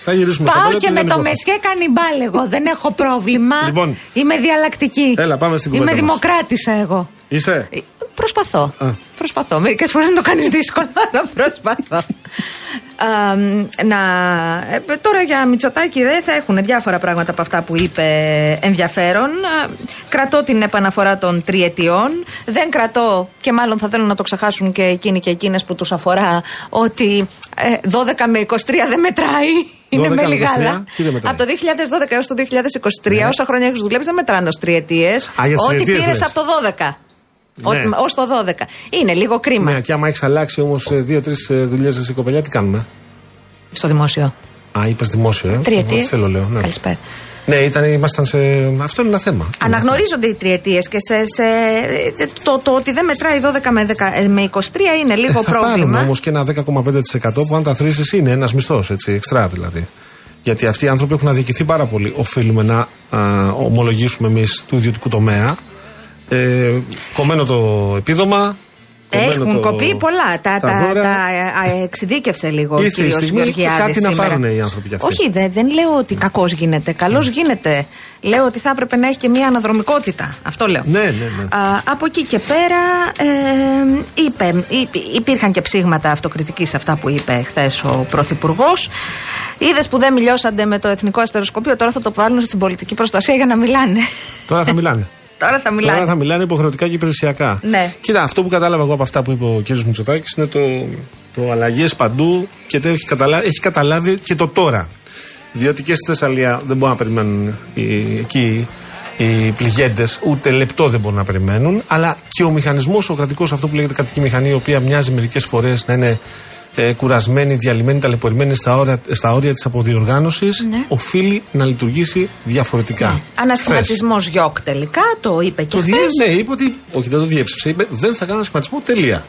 B: Θα γυρίσουμε στο
A: Πάω
B: παλιό.
A: και
B: τι
A: με
B: δεν
A: το
B: είναι
A: μεσιέ κανιμπάλ εγώ. Δεν έχω πρόβλημα.
B: Λοιπόν.
A: Είμαι διαλλακτική.
B: Έλα, πάμε στην
A: Είμαι
B: κουβέντα μας.
A: δημοκράτησα εγώ.
B: Είσαι;
A: Ε, Προσπαθώ.
B: Α.
A: Προσπαθώ. Μερικές φορές το κάνεις δύσκολο, αλλά προσπαθώ. Α, μ, να, ε, τώρα για Μητσοτάκη δεν θα έχουν διάφορα πράγματα από αυτά που είπε ενδιαφέρον. Α, κρατώ την επαναφορά των τριετιών. Δεν κρατώ και μάλλον θα θέλουν να το ξεχάσουν και εκείνοι και εκείνες που τους αφορά ότι ε, 12 με 23 δεν μετράει. Είναι
B: 12
A: με
B: με
A: λιγάλα.
B: 23, τι δεν μετράει;
A: Από το 2012 έως το 2023,
B: Ναι.
A: όσα χρόνια έχεις δουλέψει, δεν μετράνε ως τριετίες.
B: Α, για τις
A: Ό,τι
B: τριετίες
A: πήρες
B: λες.
A: από το 12.
B: Ναι.
A: Ω το 12. Είναι λίγο κρίμα.
B: Ναι, και άμα έχεις αλλάξει όμως δύο-τρεις δουλειές εσύ κοπελιά, τι κάνουμε;
A: Στο δημόσιο.
B: Α, είπες δημόσιο, ε;
A: Τριετίες.
B: Τι θέλω, λέω. Ναι,
A: Καλησπέρα.
B: ναι ήταν, ήμασταν σε. Αυτό είναι ένα θέμα.
A: Αναγνωρίζονται οι τριετίες και σε, σε, το, το ότι δεν μετράει 12 με, 10, ε, με 23 είναι λίγο
B: Θα πάρουμε
A: πρόβλημα.
B: όμως και ένα 10,5% που αν τα θρήσει είναι ένας μισθός, έτσι, εξτρά δηλαδή. Γιατί αυτοί οι άνθρωποι έχουν αδικηθεί πάρα πολύ. Οφείλουμε να α, ομολογήσουμε εμείς του ιδιωτικού τομέα. Ε, κομμένο το επίδομα. κομμένο
A: Έχουν
B: το-
A: κοπεί πολλά. Τα, τα,
B: δώρα.
A: τα, ε, ε, εξειδίκευσε λίγο ο
B: Ήρθε η
A: κύριος
B: στιγμή
A: Γεωργιάδης.
B: κάτι να πάρουν οι άνθρωποι κι αυτοί.
A: Όχι, δεν, δεν λέω ότι κακός γίνεται. Καλός γίνεται. Λέω ότι θα έπρεπε να έχει και μια αναδρομικότητα. Αυτό λέω.
B: Ναι, ναι, ναι.
A: Α, από εκεί και πέρα ε, είπε, είπε- υπήρχαν και ψήγματα αυτοκριτικής αυτά που είπε χθες ο Πρωθυπουργός. Είδες που δεν μιλιώσανται με το Εθνικό Αστεροσκοπείο, τώρα θα το βάλουν στην πολιτική προστασία για να μιλάνε.
B: Τώρα θα μιλάνε.
A: τώρα θα μιλάνε.
B: Τώρα θα μιλάνε υποχρεωτικά και υπηρεσιακά.
A: Ναι.
B: Κοίτα, αυτό που κατάλαβα εγώ από αυτά που είπε ο κ. Μητσοτάκης είναι το, το αλλαγές παντού και το έχει, καταλάβει, έχει καταλάβει και το τώρα. Διότι και στη Θεσσαλία δεν μπορούν να περιμένουν οι, εκεί οι πληγέντες, ούτε λεπτό δεν μπορούν να περιμένουν. Αλλά και ο μηχανισμός, ο κρατικός, αυτό που λέγεται κρατική μηχανή, η οποία μοιάζει μερικές φορές να είναι ε, κουρασμένη, διαλυμένη, ταλαιπωρημένη στα όρια, στα όρια της αποδιοργάνωσης,
A: Ναι.
B: οφείλει να λειτουργήσει διαφορετικά. Χθες.
A: Ανασχηματισμός γιοκ τελικά, το είπε και
B: Το
A: χθες.
B: διέ, ναι, είπε ότι. Όχι, δεν το διέψευσε. Είπε δεν θα κάνω σχηματισμό. Τελεία.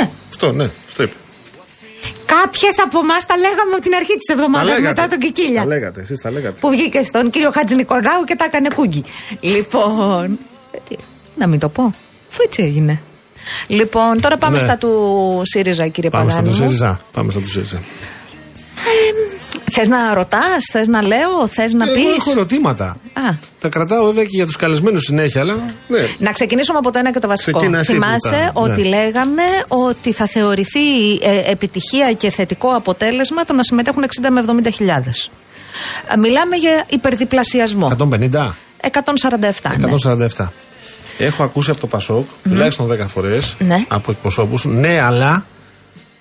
A: Ναι.
B: Αυτό, ναι, αυτό είπε.
A: Κάποιες από εμάς τα λέγαμε από την αρχή της εβδομάδας μετά τον Κικίλια.
B: Τα λέγατε, εσείς τα λέγατε.
A: Που βγήκε στον κύριο Χατζη Νικολάου και τα έκανε κούγκι. Λοιπόν. ε, τι, να μην το πω. Αφού έτσι έγινε. Λοιπόν, τώρα πάμε
B: Ναι.
A: στα του ΣΥΡΙΖΑ, κύριε
B: Πάμε στα
A: Παγάνη.
B: του ΣΥΡΙΖΑ. Πάμε στα του ΣΥΡΙΖΑ.
A: Θες να ρωτάς, θες να λέω, θες να
B: Εγώ
A: πεις;
B: έχω ερωτήματα.
A: Α,
B: Τα κρατάω βέβαια και για τους καλεσμένους συνέχεια, αλλά. Ναι.
A: Να ξεκινήσουμε από το ένα και το βασικό.
B: Ξεκίνα εσύ που
A: Θυμάσαι
B: τα-
A: ότι
B: ναι.
A: λέγαμε ότι θα θεωρηθεί ε, επιτυχία και θετικό αποτέλεσμα το να συμμετέχουν 60 με 70 χιλιάδες. Ε, Μιλάμε για υπερδιπλασιασμό.
B: 150.
A: 147. ναι.
B: 147. Έχω ακούσει από το Πασόκ τουλάχιστον 10 φορές
A: Ναι.
B: από εκπροσώπους. Ναι, αλλά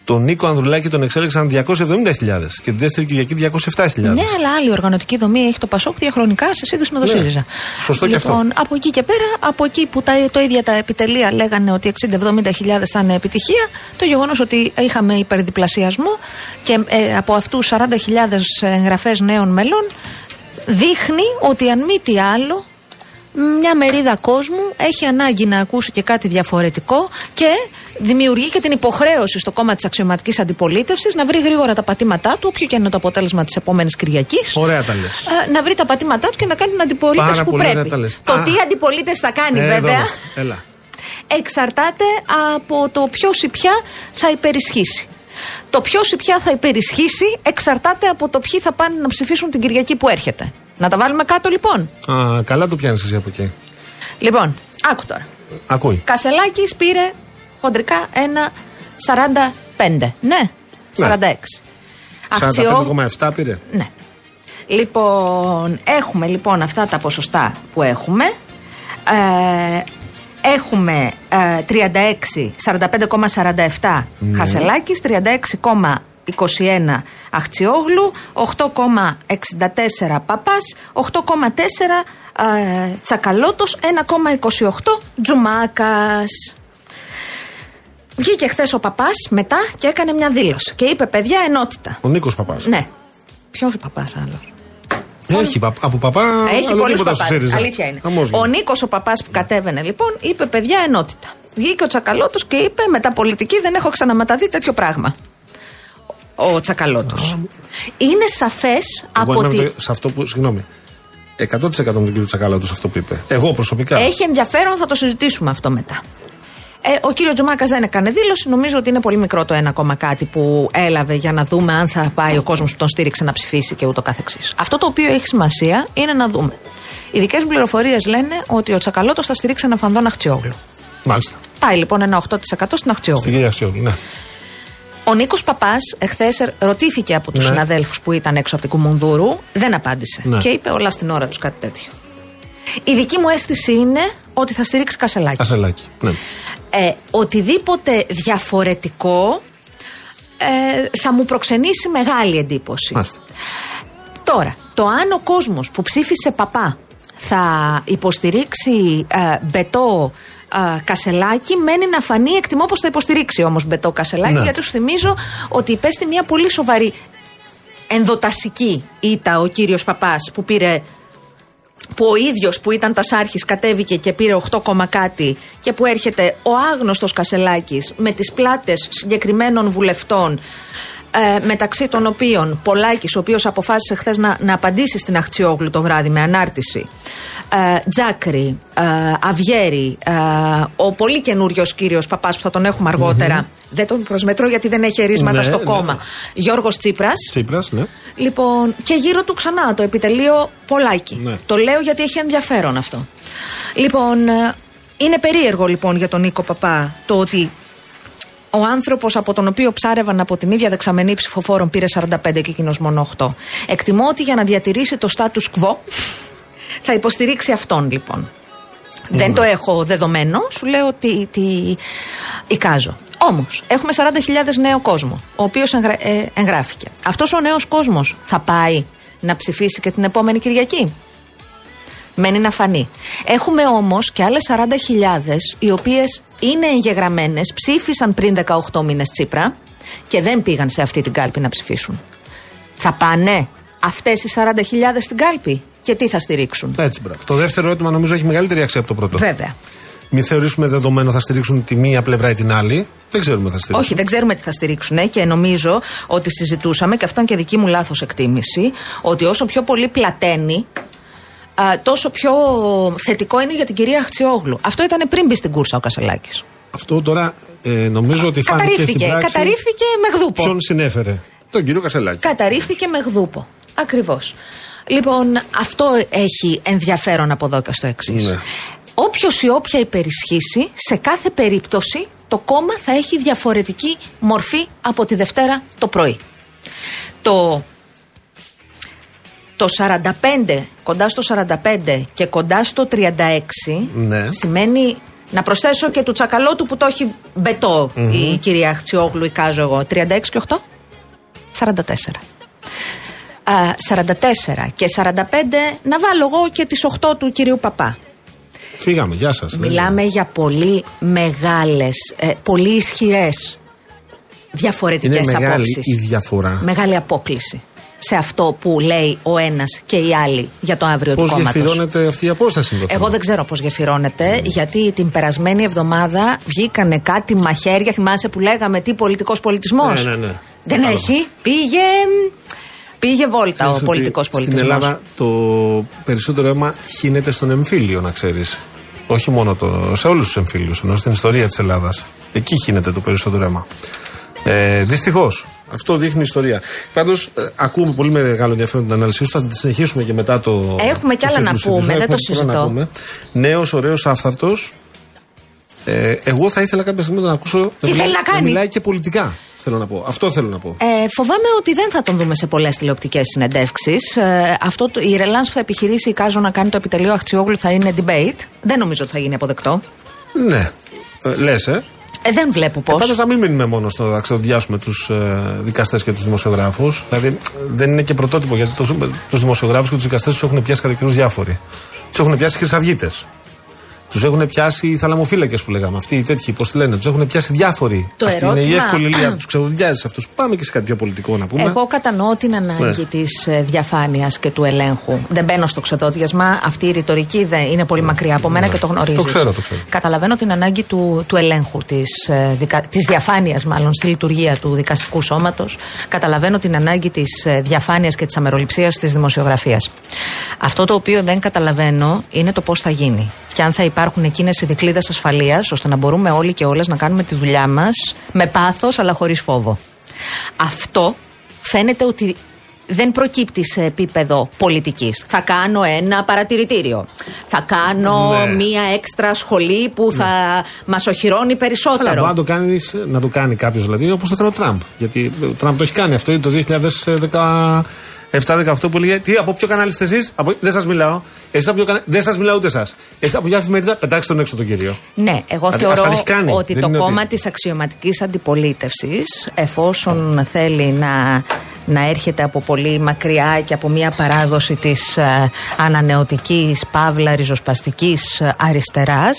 B: τον Νίκο Ανδρουλάκη τον εξέλεξαν 270.000 και τη δεύτερη Κυριακή 207.000.
A: Ναι, αλλά άλλη οργανωτική δομή έχει το Πασόκ διαχρονικά σε σύγκριση με το
B: Ναι.
A: ΣΥΡΙΖΑ.
B: Σωστό και αυτό.
A: λοιπόν, από εκεί και πέρα, από εκεί που τα, το ίδια τα επιτελεία λέγανε ότι 60-70 χιλιάδες θα είναι επιτυχία, το γεγονός ότι είχαμε υπερδιπλασιασμό και ε, από αυτούς 40.000 εγγραφές νέων μελών δείχνει ότι αν μη τι άλλο μια μερίδα κόσμου έχει ανάγκη να ακούσει και κάτι διαφορετικό και δημιουργεί και την υποχρέωση στο κόμμα της αξιωματικής αντιπολίτευσης να βρει γρήγορα τα πατήματά του, όποιο και είναι το αποτέλεσμα της επόμενης Κυριακής.
B: Ωραία τα λες.
A: να βρει τα πατήματά του και να κάνει την αντιπολίτευση
B: Πάρα
A: που
B: πολύ ωραία
A: πρέπει.
B: τα λες.
A: Το
B: Α.
A: τι αντιπολίτευση θα κάνει,
B: Ε, εδώ
A: βέβαια,
B: είμαστε. Έλα.
A: εξαρτάται από το ποιος ή ποια θα υπερισχύσει. Το ποιος ή ποια θα υπερισχύσει εξαρτάται από το ποιοι θα πάνε να ψηφίσουν την Κυριακή που έρχεται. Να τα βάλουμε κάτω λοιπόν.
B: Α, καλά το πιάνεις εσύ από εκεί.
A: Λοιπόν, άκου τώρα.
B: Ακούει.
A: Κασελάκης πήρε χοντρικά ένα 45. Ναι, 46. Αχτσιό.
B: 45,7 πήρε.
A: Ναι. Λοιπόν, έχουμε λοιπόν αυτά τα ποσοστά που έχουμε. Ε, έχουμε ε, 36, 45,47
B: Ναι.
A: Χασελάκης, 36,21 Αχτσιόγλου, 8,64 Παπάς, 8,4 ε, Τσακαλώτος, 1,28 Τζουμάκας. Βγήκε χθες ο παπάς μετά και έκανε μια δήλωση και είπε: Παιδιά, ενότητα.
B: Ο Νίκος Παπάς.
A: Ναι. Ποιος παπάς άλλος;
B: Έχει παπ- από παπά.
A: Έχει
B: άλλο
A: πολλούς
B: τίποτα στο
A: παπάδε.
B: ΣΥΡΙΖΑ.
A: Αλήθεια είναι.
B: Χαμός
A: Ο
B: γίνεται.
A: Νίκος ο παπάς που κατέβαινε λοιπόν είπε: Παιδιά, ενότητα. Βγήκε ο Τσακαλώτος και είπε: Μεταπολιτική δεν έχω ξαναματαδεί τέτοιο πράγμα. Ο Τσακαλώτος. Είναι σαφές
B: Εγώ
A: από
B: είμαι
A: ότι.
B: το- σε αυτό που. Συγγνώμη. 100% με τον κύριο Τσακαλώτος σε αυτό που είπε. Εγώ προσωπικά.
A: Έχει ενδιαφέρον, θα το συζητήσουμε αυτό μετά. Ε, ο κύριο Τζουμάκα δεν έκανε δήλωση. Νομίζω ότι είναι πολύ μικρό το ένα ακόμα κάτι που έλαβε για να δούμε αν θα πάει ο κόσμος που τον στήριξε να ψηφίσει και ούτω καθεξής. Αυτό το οποίο έχει σημασία είναι να δούμε. Οι δικές μου πληροφορίες λένε ότι ο Τσακαλώτος θα στηρίξει ένα φανδόν Αχτσιόγλου.
B: Μάλιστα.
A: Πάει λοιπόν ένα 8% στην Αχτσιόγλου.
B: Στην κυρία Αξιόγλου, ναι.
A: Ο Νίκος Παπάς εχθές ρωτήθηκε από τους
B: Ναι.
A: συναδέλφους που ήταν έξω από την Κουμουνδούρου, δεν απάντησε.
B: Ναι.
A: Και είπε όλα στην ώρα τους κάτι τέτοιο. Η δική μου αίσθηση είναι ότι θα στηρίξει Κασελάκη.
B: Κασελάκι. Ναι.
A: Ε, οτιδήποτε διαφορετικό ε, θα μου προξενήσει μεγάλη εντύπωση.
B: Μάλιστα.
A: Τώρα, το αν ο κόσμος που ψήφισε παπά θα υποστηρίξει ε, μπετό ε, κασελάκι, μένει να φανεί. Εκτιμώ πως θα υποστηρίξει όμως μπετό κασελάκι,
J: Ναι.
A: γιατί σου θυμίζω ότι υπέστη μια πολύ σοβαρή ενδοτασική ήττα ο κύριος Παπάς που πήρε που ο ίδιος που ήταν τασάρχης κατέβηκε και πήρε 8 κόμμα κάτι και που έρχεται ο άγνωστος Κασελάκης με τις πλάτες συγκεκριμένων βουλευτών ε, μεταξύ των οποίων Πολάκης ο οποίος αποφάσισε χθες να, να απαντήσει στην Αχτσιόγλου το βράδυ με ανάρτηση ε, Τζάκρη, ε, Αβιέρη ε, ο πολύ καινούριος κύριος Παπάς που θα τον έχουμε αργότερα. δεν τον προσμετρώ γιατί δεν έχει ερίσματα
B: Ναι,
A: στο
B: ναι.
A: κόμμα Γιώργος Τσίπρας
B: Τσίπρας, ναι.
A: Λοιπόν, και γύρω του ξανά το επιτελείο Πολάκη.
B: Ναι.
A: Το λέω γιατί έχει ενδιαφέρον αυτό. Λοιπόν, ε, είναι περίεργο λοιπόν για τον Νίκο Παπά το ότι ο άνθρωπος από τον οποίο ψάρευαν από την ίδια δεξαμενή ψηφοφόρων πήρε 45 και εκείνος μόνο 8. Εκτιμώ ότι για να διατηρήσει το status quo θα υποστηρίξει αυτόν λοιπόν. Δεν το έχω δεδομένο, σου λέω ότι τι εικάζω. Όμως, έχουμε 40.000 νέο κόσμο, ο οποίος εγγράφηκε. Αυτός ο νέος κόσμος θα πάει να ψηφίσει και την επόμενη Κυριακή; Μένει να φανεί. Έχουμε όμως και άλλες 40.000 οι οποίες είναι εγγεγραμμένες, ψήφισαν πριν 18 μήνες Τσίπρα και δεν πήγαν σε αυτή την κάλπη να ψηφίσουν. Θα πάνε αυτές οι 40.000 στην κάλπη και τι θα στηρίξουν;
B: Έτσι, μπράβο. Το δεύτερο ερώτημα νομίζω έχει μεγαλύτερη αξία από το πρώτο.
A: Βέβαια.
B: Μην θεωρήσουμε δεδομένο θα στηρίξουν τη μία πλευρά ή την άλλη. Δεν ξέρουμε θα στηρίξουν.
A: Όχι, δεν ξέρουμε τι θα στηρίξουν ε, και νομίζω ότι συζητούσαμε, και αυτό είναι και δική μου λάθος εκτίμηση, ότι όσο πιο πολύ πλαταίνει, α, τόσο πιο θετικό είναι για την κυρία Χτσιόγλου. Αυτό ήταν πριν μπει στην κούρσα ο Κασελάκης.
B: Αυτό τώρα ε, νομίζω ότι φάνηκε στην
A: Καταρρίφθηκε,
B: πράξη.
A: καταρρίφθηκε με γδούπο.
B: Ποιον συνέφερε; Τον κύριο Κασελάκη.
A: Καταρρίφθηκε με γδούπο. Ακριβώς. Λοιπόν, αυτό έχει ενδιαφέρον από εδώ και στο εξής.
B: Ναι.
A: Όποιος ή όποια υπερισχύσει, σε κάθε περίπτωση το κόμμα θα έχει διαφορετική μορφή από τη Δευτέρα το πρωί. Το, το 45, κοντά στο 45 και κοντά στο 36
B: Ναι.
A: σημαίνει να προσθέσω και του τσακαλώτου που το έχει μπετό
B: Μμμ.
A: η κυρία Χτσιόγλου, εικάζω εγώ. 36 και 8, 44. Α, 44 και 45 να βάλω εγώ και τις 8 του κυρίου Παπά.
B: Φύγαμε, γεια σας.
A: Μιλάμε για πολύ μεγάλες, ε, πολύ ισχυρές διαφορετικές
B: Είναι μεγάλη
A: απόψεις.
B: η διαφορά.
A: Μεγάλη απόκληση σε αυτό που λέει ο ένας και οι άλλοι για το αύριο
B: Πώς
A: του κόμματος.
B: γεφυρώνεται αυτή η απόσταση με το θέμα;
A: Εγώ δεν ξέρω πώς γεφυρώνεται, γιατί την περασμένη εβδομάδα βγήκανε κάτι μαχαίρια. Θυμάσαι που λέγαμε τι πολιτικός πολιτισμός.
B: Ναι, ναι, ναι.
A: Δεν
B: Κατάλαβα.
A: έχει. Πήγε. Πήγε βόλτα
B: Ξέρεις
A: ο
B: ότι
A: πολιτικός πολιτισμός.
B: Στην Ελλάδα το περισσότερο αίμα χύνεται στον εμφύλιο, να ξέρεις. Όχι μόνο το, σε όλους τους εμφύλιους, ενώ στην ιστορία της Ελλάδας. Εκεί χύνεται το περισσότερο αίμα. Ε, Δυστυχώς. Αυτό δείχνει η ιστορία. Πάντως, ακούμε πολύ με μεγάλο ενδιαφέρον την ανάλυση σου. Θα τη συνεχίσουμε και μετά το.
A: Έχουμε κι
B: το
A: άλλα να
B: στίχο
A: πούμε,
B: ΣΥΡΙΖΑ.
A: δεν το
B: Έχουμε πολλά να
A: συζητώ.
B: πούμε. Νέος, ωραίος, άφθαρτος. Ε, εγώ θα ήθελα κάποια στιγμή να τον ακούσω.
A: Τι θέλει να κάνει;
B: μιλάει και πολιτικά. Θέλω να πω. Αυτό θέλω να πω.
A: Ε, φοβάμαι ότι δεν θα τον δούμε σε πολλές τηλεοπτικές συνεντεύξεις. Ε, αυτό το, η ρελάνς που θα επιχειρήσει η Κάζο να κάνει το επιτελείο Αχτσιόγλου θα είναι debate. Δεν νομίζω ότι θα γίνει αποδεκτό.
B: Ναι. Ε, Λες, ε.
A: Ε, δεν βλέπω πώς.
B: Ε, Πάντως, να μην μείνουμε μόνο στο να ξεδιάσουμε τους ε, δικαστές και τους δημοσιογράφους. Δηλαδή, δεν είναι και πρωτότυπο γιατί τους δημοσιογράφους και τους δικαστές τους έχουν πιάσει κατά καιρούς διάφοροι. Τους έχουν πιάσει χρυσαυγίτε. Τους έχουν πιάσει οι θαλαμοφύλακες που λέγαμε. Αυτοί οι τέτοιοι, πώς τη λένε. Τους έχουν πιάσει διάφοροι.
A: Το
B: Αυτή είναι η
A: ερώτημα-
B: εύκολη λύση. Τους ξεδιάζει αυτούς. Πάμε και σε κάτι πιο πολιτικό να πούμε.
A: Εγώ κατανοώ την ανάγκη
B: Ναι.
A: της διαφάνειας και του ελέγχου. Δεν μπαίνω στο ξεδότιασμα. Αυτή η ρητορική δεν είναι πολύ μακριά από μένα
B: Ναι.
A: και το γνωρίζω.
B: Το ξέρω, το ξέρω.
A: Καταλαβαίνω την ανάγκη του, του ελέγχου, της της διαφάνειας μάλλον στη λειτουργία του δικαστικού σώματος. Καταλαβαίνω την ανάγκη της διαφάνειας και της αμεροληψίας της δημοσιογραφίας. Αυτό το οποίο δεν καταλαβαίνω είναι το πώς θα γίνει. Και αν θα υπάρχουν εκείνες οι δικλείδες ασφαλείας, ώστε να μπορούμε όλοι και όλες να κάνουμε τη δουλειά μας με πάθος αλλά χωρίς φόβο. Αυτό φαίνεται ότι δεν προκύπτει σε επίπεδο πολιτικής. Θα κάνω ένα παρατηρητήριο. Θα κάνω
B: Ναι.
A: μία έξτρα σχολή που θα μας οχυρώνει
B: Αλλά
A: περισσότερο.
B: μπορεί να το κάνεις, να το κάνει κάποιος δηλαδή όπως το έκανε ο Τραμπ. Γιατί ο Τραμπ το έχει κάνει αυτό το 2017-18 που λέγε Τι, από ποιο κανάλι είστε εσείς, Δεν σας μιλάω. Εσείς από ποιο κανάλι, δεν σας μιλάω ούτε εσά. Εσείς από ποια εφημερίδα, πετάξτε τον έξω τον κύριο.
A: Ναι, εγώ
B: Δηλαδή,
A: θεωρώ
B: αυτά τα έχει κάνει.
A: ότι
B: Δεν
A: το
B: είναι ότι-
A: κόμμα της αξιωματικής αντιπολίτευσης εφόσον θέλει να, να έρχεται από πολύ μακριά και από μια παράδοση της ε, ανανεωτικής, παύλα, ριζοσπαστικής ε, αριστεράς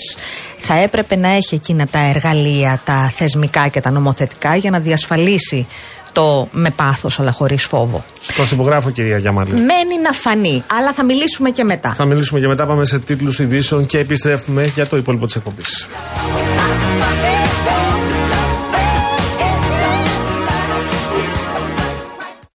A: θα έπρεπε να έχει εκείνα τα εργαλεία, τα θεσμικά και τα νομοθετικά για να διασφαλίσει το με πάθος αλλά χωρίς φόβο.
B: Το συμπογράφω, κυρία Γιαμάλη.
A: Μένει να φανεί, αλλά θα μιλήσουμε και μετά.
B: Θα μιλήσουμε και μετά. Πάμε σε τίτλους ειδήσεων και επιστρέφουμε για το υπόλοιπο της εκπομπής.